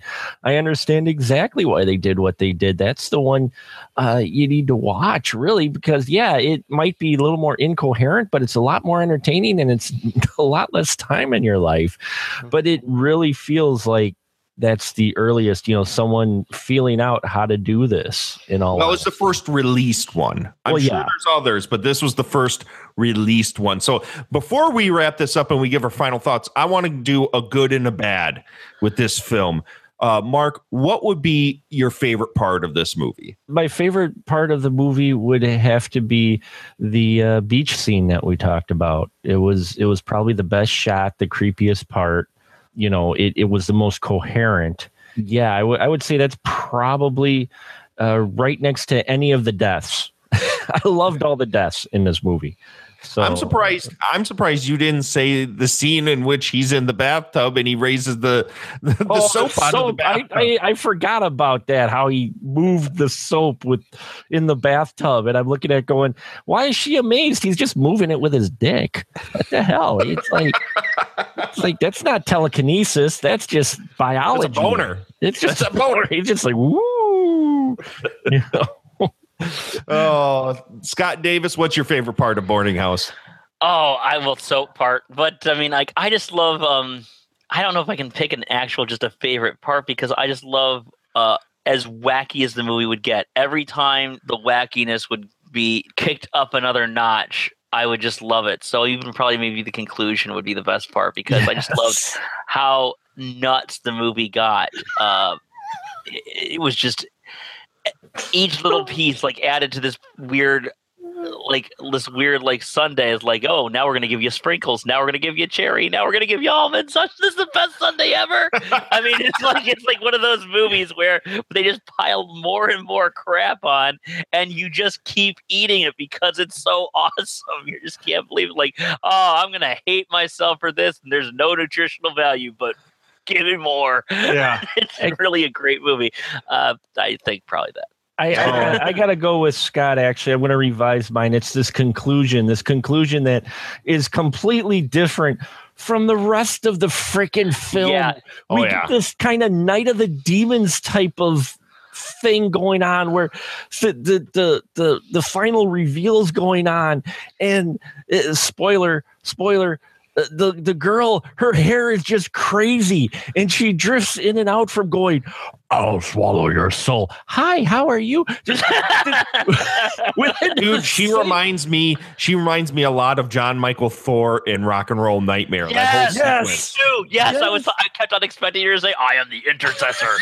I understand exactly why they did what they did. That's the one uh you need to watch really because yeah it might be a little more incoherent but it's a lot more entertaining and it's *laughs* a lot less time in your life. But it really feels like that's the earliest you know someone feeling out how to do this in all Well, it's the first released one. I'm Well, sure yeah. there's others, but this was the first released one. So before we wrap this up and we give our final thoughts, I want to do a good and a bad with this film. Uh, Mark, what would be your favorite part of this movie? my favorite part of the movie would have to be the uh, beach scene that we talked about. It was it was probably the best shot, the creepiest part. You know, it, it was the most coherent. Yeah, I would I would say that's probably uh, right next to any of the deaths. *laughs* I loved all the deaths in this movie. So I'm surprised. I'm surprised you didn't say the scene in which he's in the bathtub and he raises the the, the Oh, soap out of the soap. I. I, I forgot about that. How he moved the soap with in the bathtub, and I'm looking at it going, why is she amazed? He's just moving it with his dick. What the hell? It's like it's like that's not telekinesis. That's just biology. It's a boner. It's just a boner. *laughs* He's just like woo. *laughs* You know? Oh, Scott Davis, what's your favorite part of Boarding House? Oh, I will soap part, but I mean, like, I just love. Um, I don't know if I can pick an actual just a favorite part because I just love uh as wacky as the movie would get. Every time the wackiness would be kicked up another notch, I would just love it. So even probably maybe the conclusion would be the best part because I just loved how nuts the movie got. Uh, it was just each little *laughs* piece like added to this weird like this weird like sundae is like, oh, now we're gonna give you sprinkles, now we're gonna give you cherry, now we're gonna give you almonds. Such this is the best sundae ever. I mean, it's *laughs* like it's like one of those movies where they just pile more and more crap on, and you just keep eating it because it's so *laughs* awesome. You just can't believe it. Like, oh, I'm gonna hate myself for this, and there's no nutritional value, but give me more. Yeah. it's really a great movie. Uh, I think probably that. I, I, gotta, I gotta go with Scott. Actually, I'm going to revise mine. It's this conclusion, this conclusion that is completely different from the rest of the freaking film. Yeah. Oh, we yeah. get this kind of Night of the Demons type of thing going on where the the the the, the final reveals going on and uh, spoiler spoiler the the girl her hair is just crazy and she drifts in and out from going i'll swallow your soul hi how are you *laughs* just Dude, she reminds me. She reminds me a lot of Jon Mikl Thor in Rock and Roll Nightmare. that whole Yes, sequence. True. Yes, I was. I kept on expecting you to say, "I am the intercessor." *laughs*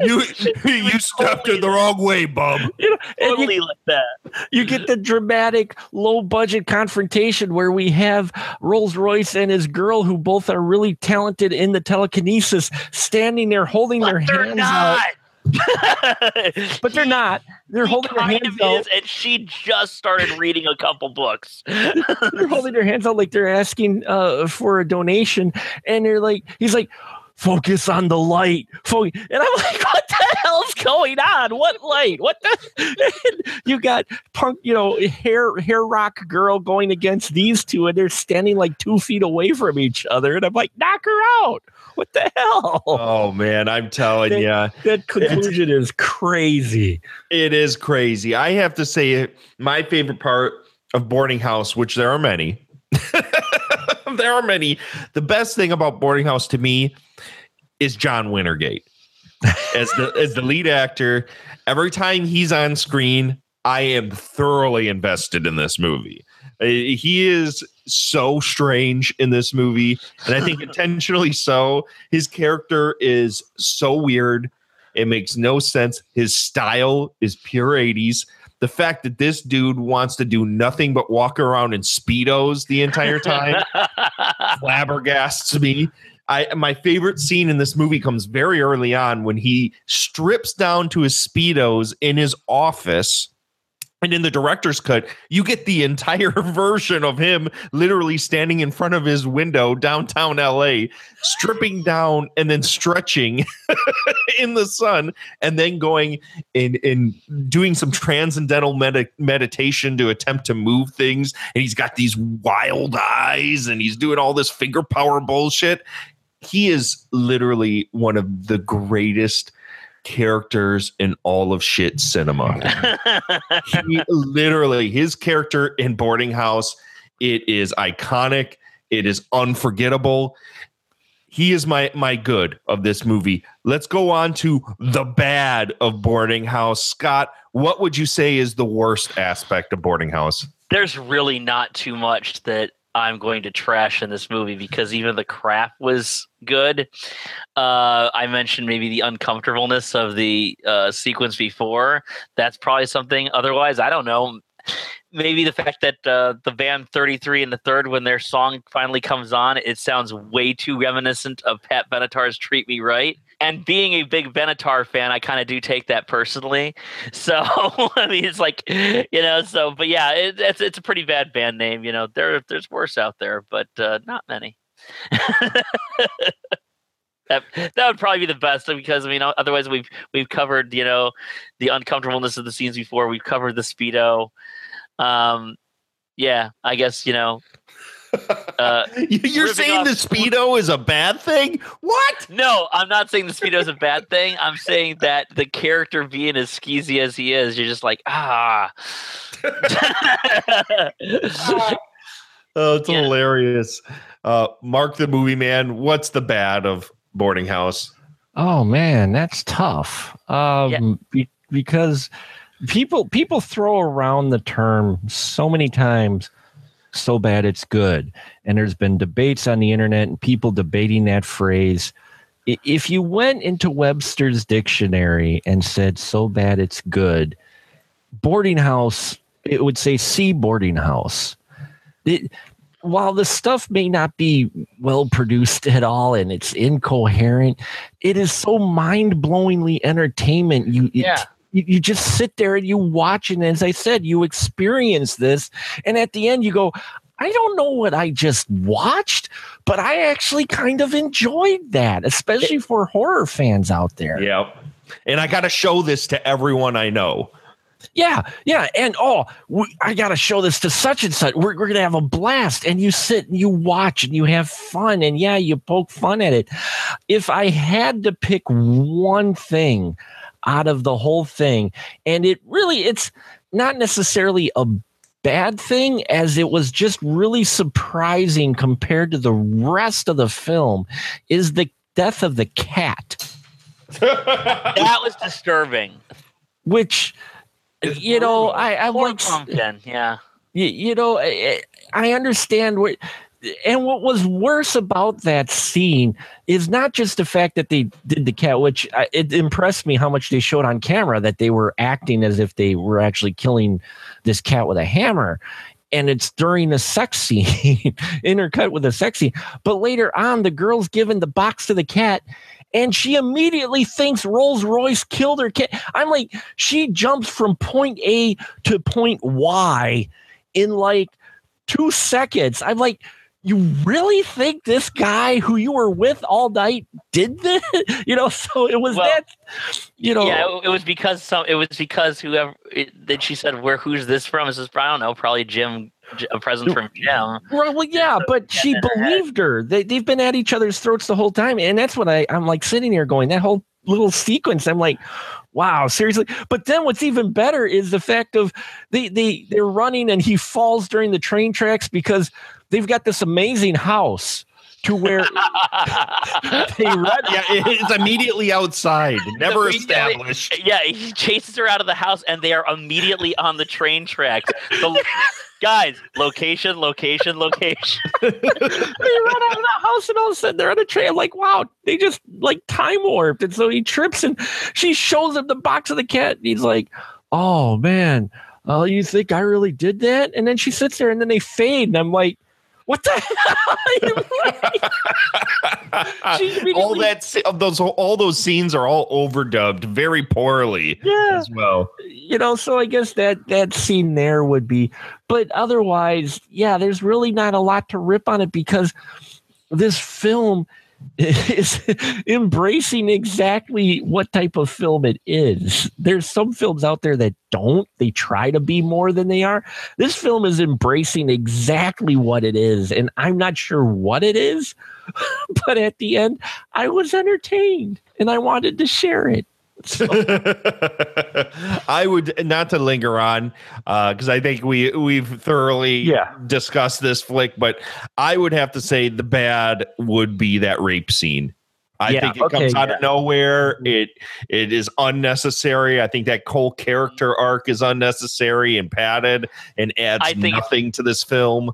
You you *laughs* stepped in the wrong way, bub. you know, and you like that. you get the dramatic low budget confrontation where we have Rolls Royce and his girl who both are really talented in the telekinesis standing there holding their But they're hands out. *laughs* but they're not. They're He holding their hands out is, and she just started reading a couple books. *laughs* they're holding their hands out like they're asking uh, for a donation and they're like he's like focus on the light. Fo-" and i'm like *laughs* what the hell's going on? What light? What the *laughs* you got punk you know hair hair rock girl going against these two and they're standing like two feet away from each other and i'm like knock her out. What the hell? Oh man, I'm telling They- you, that conclusion is crazy. It is crazy. I have to say, my favorite part of Boarding House, which there are many, *laughs* *laughs* there are many. The best thing about Boarding House to me is John Wintergate as the as the lead actor. Every time he's on screen, I am thoroughly invested in this movie. He is so strange in this movie, and I think *laughs* intentionally so. His character is so weird. It makes no sense. His style is pure 80s. The fact that this dude wants to do nothing but walk around in speedos the entire time *laughs* flabbergasts me. I my favorite scene in this movie comes very early on when he strips down to his speedos in his office. And in the director's cut, you get the entire *laughs* version of him literally standing in front of his window downtown LA, stripping down and then stretching *laughs* in the sun, and then going in in doing some transcendental medi- meditation to attempt to move things. And he's got these wild eyes, and he's doing all this finger power bullshit. He is literally one of the greatest characters in all of shit cinema. *laughs* He literally his character in boarding house it is iconic. It is unforgettable. He is my my good of this movie. Let's go on to the bad of boarding house. Scott what would you say is the worst aspect of boarding house? There's really not too much that I'm going to trash in this movie because even the crap was good. Uh, I mentioned maybe the uncomfortableness of the uh, sequence before. That's probably something. Otherwise, I don't know. Maybe the fact that uh, the band 33 and the third, when their song finally comes on, it sounds way too reminiscent of Pat Benatar's "Treat Me Right." And being a big Benatar fan, I kind of do take that personally. *laughs* So I mean, it's like you know. So, but yeah, it, it's it's a pretty bad band name. You know, there there's worse out there, but uh, not many. *laughs* that that would probably be the best because I mean, otherwise we've we've covered you know the uncomfortableness of the scenes before. We've covered the speedo. Um, yeah, I guess you know. Uh, *laughs* You- you're saying off- the speedo is a bad thing what no, I'm not saying the speedo is a bad thing. I'm saying that the character being as skeezy as he is, you're just like ah. *laughs* oh it's Yeah. hilarious uh mark the movie man what's the bad of boarding house Oh man, that's tough. Um, Yeah. be- because people people throw around the term so many times so bad it's good. And there's been debates on the internet and people debating that phrase. If you went into webster's dictionary and said so bad it's good boarding house it would say see boarding house it, while the stuff may not be well produced at all and it's incoherent it is so mind-blowingly entertainment. You Yeah. You, you just sit there and you watch and as i said you experience this. And at the end you go i don't know what i just watched but i actually kind of enjoyed that especially for horror fans out there. Yep. And I got to show this to everyone I know. yeah yeah. And oh we, i gotta show this to such and such. We're, we're gonna have a blast. And you sit and you watch and you have fun. And yeah you poke fun at it. If i had to pick one thing out of the whole thing and it really it's not necessarily a bad thing as it was just really surprising compared to the rest of the film is the death of the cat *laughs* That was disturbing. which you know i i'm Poor like pumpkin. Yeah. you, you know I, I understand what and what was worse about that scene is not just the fact that they did the cat which I, it impressed me how much they showed on camera that they were acting as if they were actually killing this cat with a hammer and it's during a sex *laughs* scene intercut with a sex scene but later on the girl's given the box to the cat and she immediately thinks Rolls Royce killed her cat. I'm like, she jumps from point A to point Y in like two seconds. I'm like, you really think this guy who you were with all night did this? *laughs* You know, so it was Well, that, you know, yeah, it, it was because some. It was because whoever it, that she said, "Where? Who's this from?" Is this, I don't know, probably Jim. a present from *laughs* Jim. Well, well, yeah, but she believed her. They, they've been at each other's throats the whole time. And that's what I, I'm like sitting here going, that whole little sequence, I'm like, wow, seriously. But then what's even better is the fact of they, they, they're running and he falls during the train tracks because they've got this amazing house to where *laughs* they run. Yeah, it's immediately outside, *laughs* never Immediately- established. Yeah, he chases her out of the house, and they are immediately on the train tracks. The, guys, location, location, location. *laughs* they run out of the house and all of a sudden they're on a train. I'm like, wow, they just like time warped. And so he trips and she shows him the box of the cat. And he's like, oh man, oh, you think I really did that? And then she sits there and then they fade. And I'm like, what the *laughs* hell? *laughs* All that of those all those scenes are all overdubbed very poorly yeah. as well. you know so i guess that that scene there would be but otherwise yeah there's really not a lot to rip on it because this film *laughs* is embracing exactly what type of film it is. There's some films out there that don't. They try to be more than they are. This film is embracing exactly what it is and i'm not sure what it is *laughs* but at the end i was entertained and i wanted to share it I would not to linger on uh, because I think we we've thoroughly Yeah. discussed this flick, but I would have to say the bad would be that rape scene. I Yeah, think it okay, comes out yeah. of nowhere. Mm-hmm. It it is unnecessary. I think that Cole character arc is unnecessary and padded and adds I think- nothing to this film.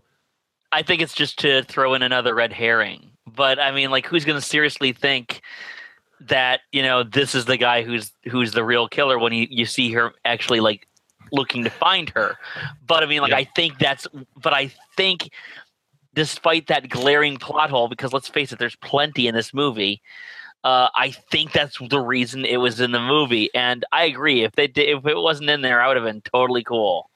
I think it's just to throw in another red herring. But I mean, like, who's going to seriously think that you know this is the guy who's who's the real killer when you you see her actually like looking to find her? But I mean, like, Yeah. I think that's. But I think, despite that glaring plot hole, because let's face it, there's plenty in this movie. Uh, I think that's the reason it was in the movie, and I agree. If they did, if it wasn't in there, I would have been totally cool.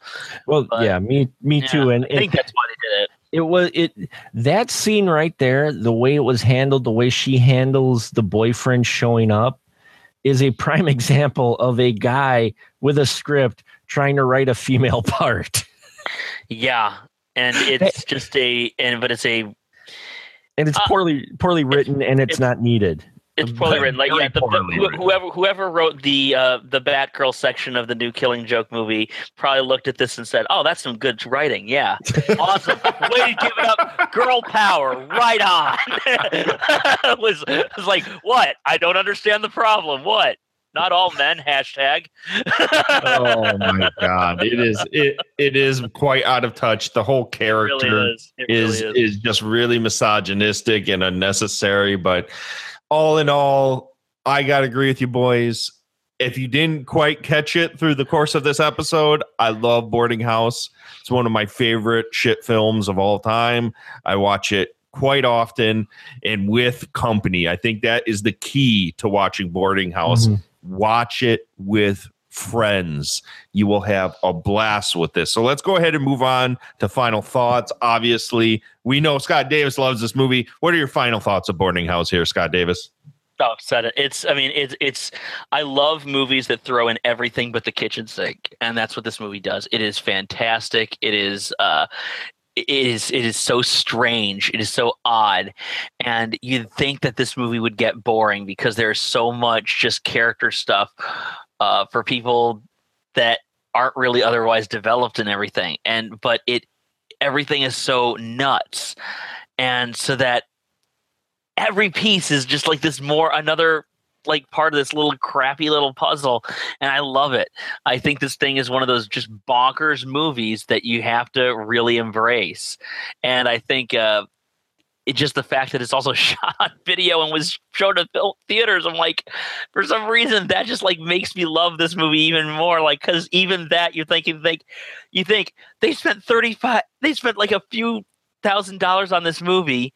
well But- yeah me me Yeah, too and I think and- that's why they did it. It was it that scene right there the way it was handled the way she handles the boyfriend showing up is a prime *laughs* example of a guy with a script trying to write a female *laughs* part. Yeah, and *laughs* it's just a and but it's a and it's Uh, poorly poorly written and it's it's- not needed it's poorly written. Like yeah, the, the, whoever whoever wrote the uh, the Batgirl section of the new Killing Joke movie probably looked at this and said, "Oh, that's some good writing. Yeah, *laughs* awesome. Way to give it up, girl power. Right on." *laughs* it was it was like, what? I don't understand the problem. What? not all men. Hashtag. oh my *laughs* god, it is it it is quite out of touch. The whole character really is. Is really is just really misogynistic and unnecessary. But all in all, I gotta agree with you boys. If you didn't quite catch it through the course of this episode, I love Boarding House. It's one of my favorite shit films of all time. I watch it quite often and with company. I think that is the key to watching Boarding House. Mhm. Watch it with friends. You will have a blast with this. So let's go ahead and move on to final thoughts. Obviously, we know Scott Davis loves this movie. What are your final thoughts of Boarding House here, Scott Davis? Oh, said it. It's. I mean, it's. It's. I love movies that throw in everything but the kitchen sink, and that's what this movie does. It is fantastic. It is. Uh, it is. It is so strange. It is so odd, and you'd think that this movie would get boring because there's so much just character stuff uh, for people that aren't really otherwise developed and everything. And but it, everything is so nuts, and so that every piece is just like this more another like part of this little crappy little puzzle. And i love it. I think this thing is one of those just bonkers movies that you have to really embrace. And i think uh it just the fact that it's also *laughs* shot on video and was shown at theaters. I'm like for some reason that just like makes me love this movie even more like because even that you're thinking like you think they spent 35 they spent like a few thousand dollars on this movie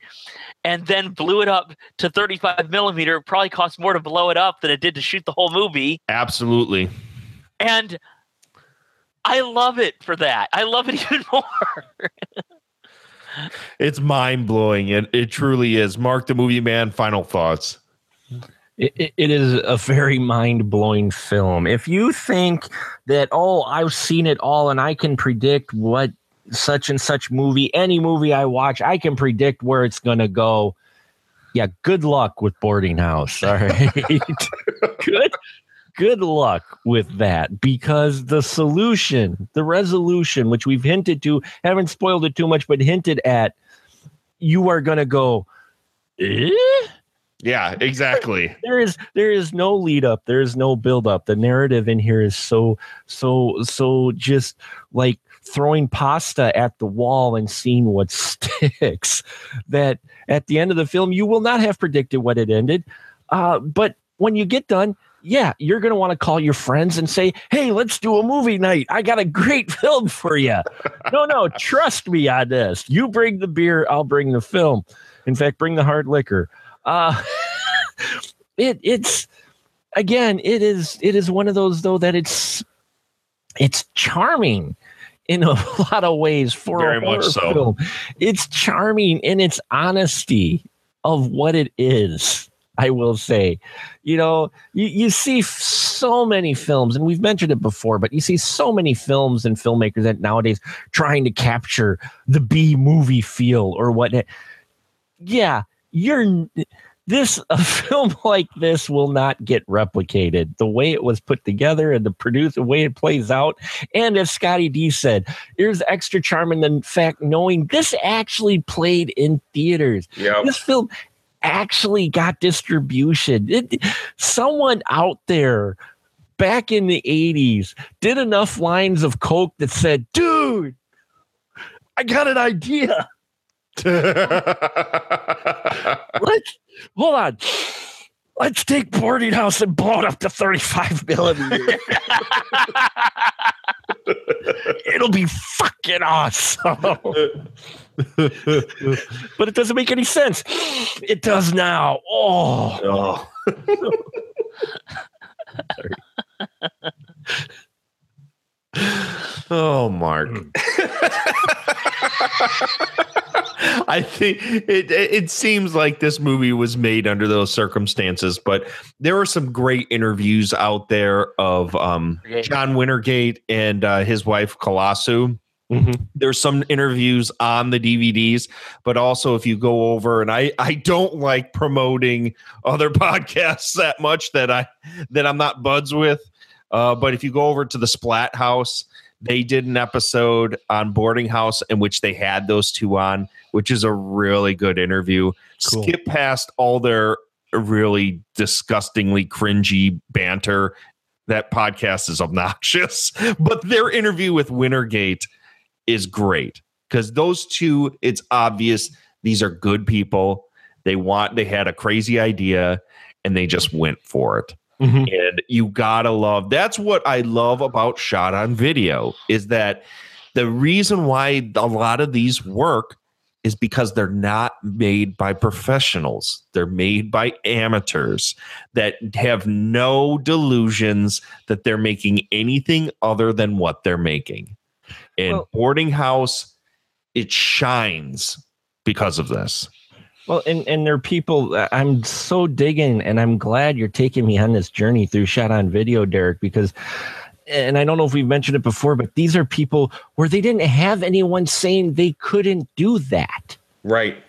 and then blew it up to 35 millimeter it probably cost more to blow it up than it did to shoot the whole movie. Absolutely. and i love it for that. I love it *laughs* even more It's mind blowing. It it truly is. Mark the movie man, final thoughts. It, it- it is a very mind blowing film. If you think that, oh, I've seen it all and I can predict what such and such movie, any movie I watch, I can predict where it's going to go. Yeah, good luck with Boarding House. All right. *laughs* *laughs* good good luck with that because the solution, the resolution, which we've hinted to, haven't spoiled it too much, but hinted at, you are going to go, eh? Yeah, exactly. *laughs* there is there is no lead up there is no build up the narrative in here is so so so just like throwing pasta at the wall and seeing what *laughs* sticks that at the end of the film you will not have predicted what it ended uh, but when you get done yeah you're going to want to call your friends and say hey let's do a movie night i got a great *laughs* film for you no no trust me on this you bring the beer i'll bring the film in fact bring the hard liquor uh *laughs* it it's again it is it is one of those though that it's it's charming in *laughs* a lot of ways for Very a much so. film. It's charming in its honesty of what it is. I will say, you know, you, you see f- so many films, and we've mentioned it before, but you see so many films and filmmakers that nowadays trying to capture the B movie feel or what. Yeah, you're this a *laughs* film like this will not get replicated the way it was put together and the produce the way it plays out and as scotty d said there's extra charm in the fact knowing this actually played in theaters Yep. this film actually got distribution it, someone out there back in the 80s did enough lines of coke that said dude i got an idea *laughs* let's hold on. Let's take boarding house and blow it up to 35 millimeter. *laughs* It'll be fucking awesome. *laughs* *laughs* but it doesn't make any sense. It does now. Oh, oh. *laughs* oh, Mark. *laughs* I think it, it it seems like this movie was made under those circumstances, but there were some great interviews out there of um, John Wintergate and uh, his wife Kalassu. Mhm. There's some interviews on the DVDs, but also if you go over and I I don't like promoting other *laughs* podcasts that much that I that I'm not buds with. Uh, but if you go over to the Splat House, they did an episode on Boarding House in which they had those two on, which is a really good interview. Cool. Skip past all their really disgustingly cringy banter. That podcast is obnoxious, *laughs* but their interview with Wintergate is great because those two, it's obvious these are good people. They want, they had a crazy idea and they just went for it. Mhm. And you gotta love that's what I love about shot on video is that the reason why a lot of these work is because they're not made by professionals. They're made by amateurs that have no delusions that they're making anything other than what they're making. And Well- boarding house, it shines because of this. Well, and and there are people I'm so digging, and I'm glad you're taking me on this journey through shot on video, Derek, because. And I don't know if we've mentioned it before, but these are people where they didn't have anyone saying they couldn't do that. Right.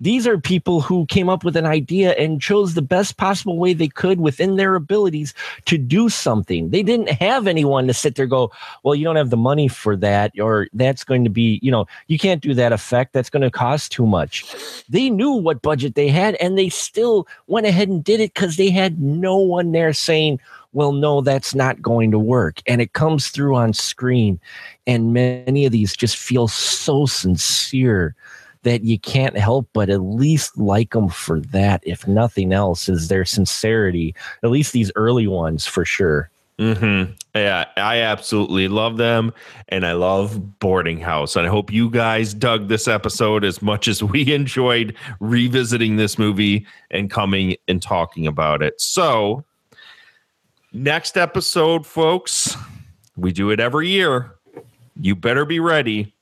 These are people who came up with an idea and chose the best possible way they could within their abilities to do something. They didn't have anyone to sit there go, well, you don't have the money for that, or that's going to be, you know, you can't do that effect. That's going to cost too much. They knew what budget they had and they still went ahead and did it because they had no one there saying, well, no, that's not going to work. And it comes through on screen. And many of these just feel so sincere that you can't help but at least like them for that, if nothing else, is their sincerity. At least these early ones for sure. Mm-hmm. Yeah, I absolutely love them, and I love Boarding House. And I hope you guys dug this episode as much as we *laughs* enjoyed revisiting this movie and coming and talking about it. So, next episode, folks, we do it every year. You better be ready.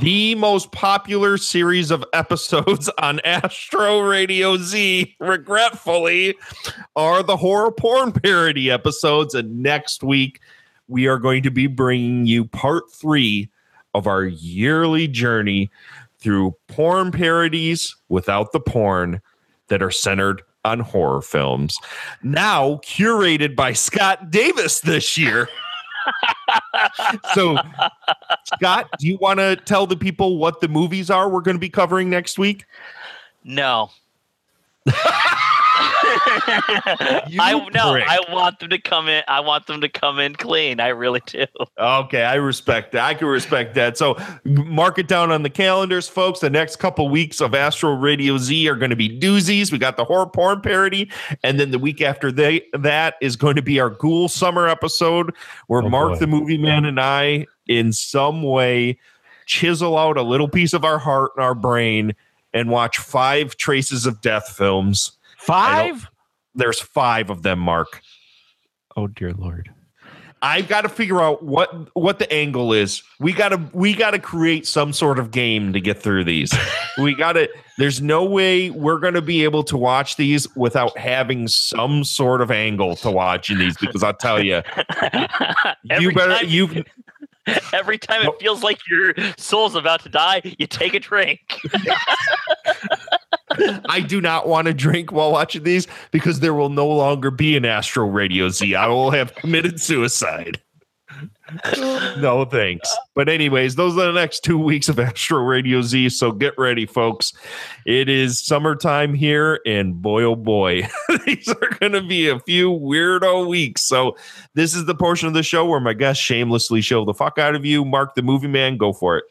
The most popular series of episodes *laughs* on Astro Radio Z, regretfully, are the horror porn parody episodes. And next week, we are going to be bringing you part three of our yearly journey through porn parodies without the porn that are centered on horror films. Now curated by Scott Davis this year. *laughs* so, Scott, do you want to tell the people what the movies are we're going to be covering next week? No. *laughs* You I no, prick. I want them to come in. I want them to come in clean. I really do. Okay, I respect that. I can respect that. So mark it down on the calendars, folks. The next couple weeks of Astro Radio Z are going to be doozies. We got the horror porn parody, and then the week after they, that is going to be our Ghoul Summer episode, where Oh, Mark boy. the Movie Man and I, in some way, chisel out a little piece of our heart and our brain and watch five Traces of Death films. Five? There's five of them, Mark. Oh, dear Lord. I've got to figure out what what the angle is. We got to we got to create some sort of game to get through these. *laughs* we got to there's no way we're going to be able to watch these without having some sort of angle to watching these because I'll tell *laughs* you you better *laughs* you Every time it feels like your soul's about to die, you take a drink. I do not want to drink while watching these because there will no longer be an Astro Radio Z. I will have committed suicide. no thanks. But anyways, those are the next two weeks of Astro Radio Z. So get ready, folks. It is summertime here, and boy oh boy, *laughs* these are gonna be a few weirdo weeks. So this is the portion of the show where my guests shamelessly show the fuck out of you. Mark the movie man, go for it.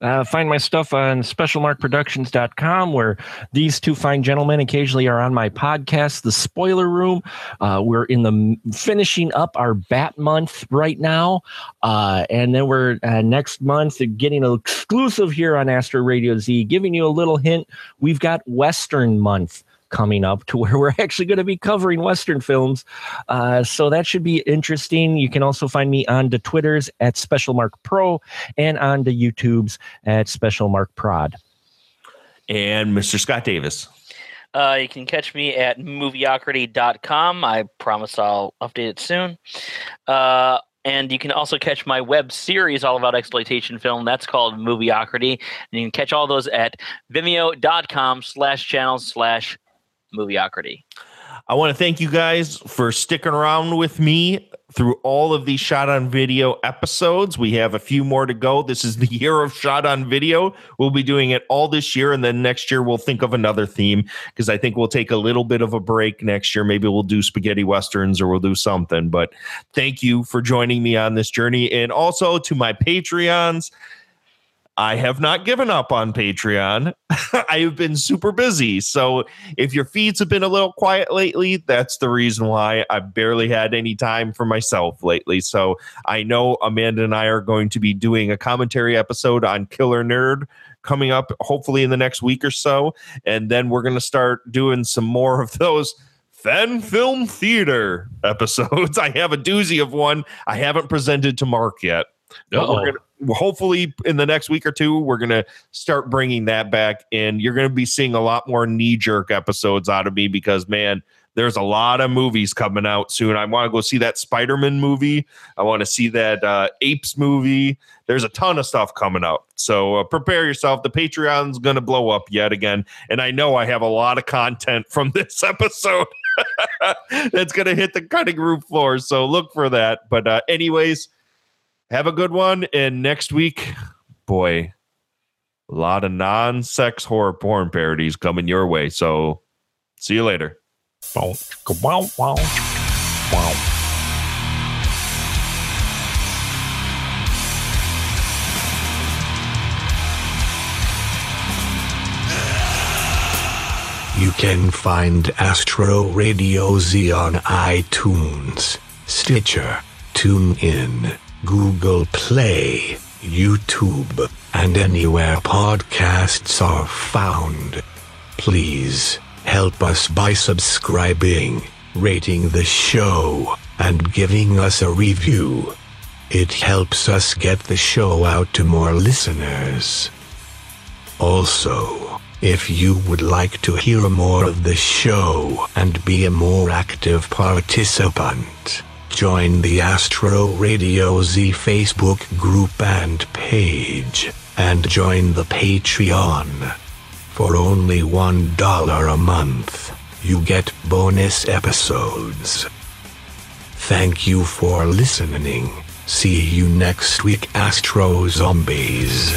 Uh, find my stuff on specialmarkproductions.com, where these two fine gentlemen occasionally are on my podcast, The Spoiler Room. Uh, we're in the finishing up our Bat month right now. Uh, and then we're uh, next month getting an exclusive here on Astro Radio Z, giving you a little hint. We've got Western month coming up to *laughs* where we're actually going to be covering Western films. Uh, so that should be interesting. You can also find me on the Twitters at Special Mark Pro and on the YouTubes at Special Mark Prod. And Mr. Scott Davis. Uh, you can catch me at movieocrity.com. I promise I'll update it soon. Uh, and you can also catch my web series all about exploitation film. That's called Movieocrity. And you can catch all those at vimeo.com slash channels slash Movieocrity. I want to thank you guys for sticking around with me through all of these shot on video episodes. We have a few more to go. This is the *laughs* year of shot on video. We'll be doing it all this year. And then next year, we'll think of another theme because I think we'll take a little bit of a break next year. Maybe we'll do spaghetti westerns or we'll do something. But thank you for joining me on this journey. And also to my Patreons. I have not given up on Patreon. *laughs* I have been super busy. So if your feeds have been a little quiet lately, that's the reason why I've barely had any time for myself lately. So I know Amanda and I are going to be doing a commentary episode on Killer Nerd coming up, hopefully in the next week or so. And then we're going to start doing some more of those fan film theater *laughs* episodes. I have a doozy of one I haven't presented to Mark yet. But we're gonna hopefully in the next week or two we're gonna start bringing that back and you're gonna be seeing a lot more knee-jerk episodes out of me because man there's a lot of movies coming out soon. I want to go see that spider-man movie. I want to see that uh, apes movie. There's a ton of stuff coming out. So uh, prepare yourself. The patreon's gonna blow up yet again and i know i have a lot of content from *laughs* this episode *laughs* that's gonna hit the cutting room floor so look for that. But uh, anyways have a good one. And next week, boy, a lot of non sex horror porn parodies coming your way. So see you later. Wow, wow, wow. Wow. You can find Astro Radio Z on iTunes, Stitcher, TuneIn, Google Play, YouTube, and anywhere podcasts are found. Please help us by subscribing, rating the show, and giving us a review. It helps us get the show out to more listeners. Also, if you would like to hear more of the show and be a more active participant, join the Astro Radio Z Facebook group and page, and join the Patreon. For only $1 a month, you get bonus episodes. Thank you for listening. See you next week, Astro Zombies.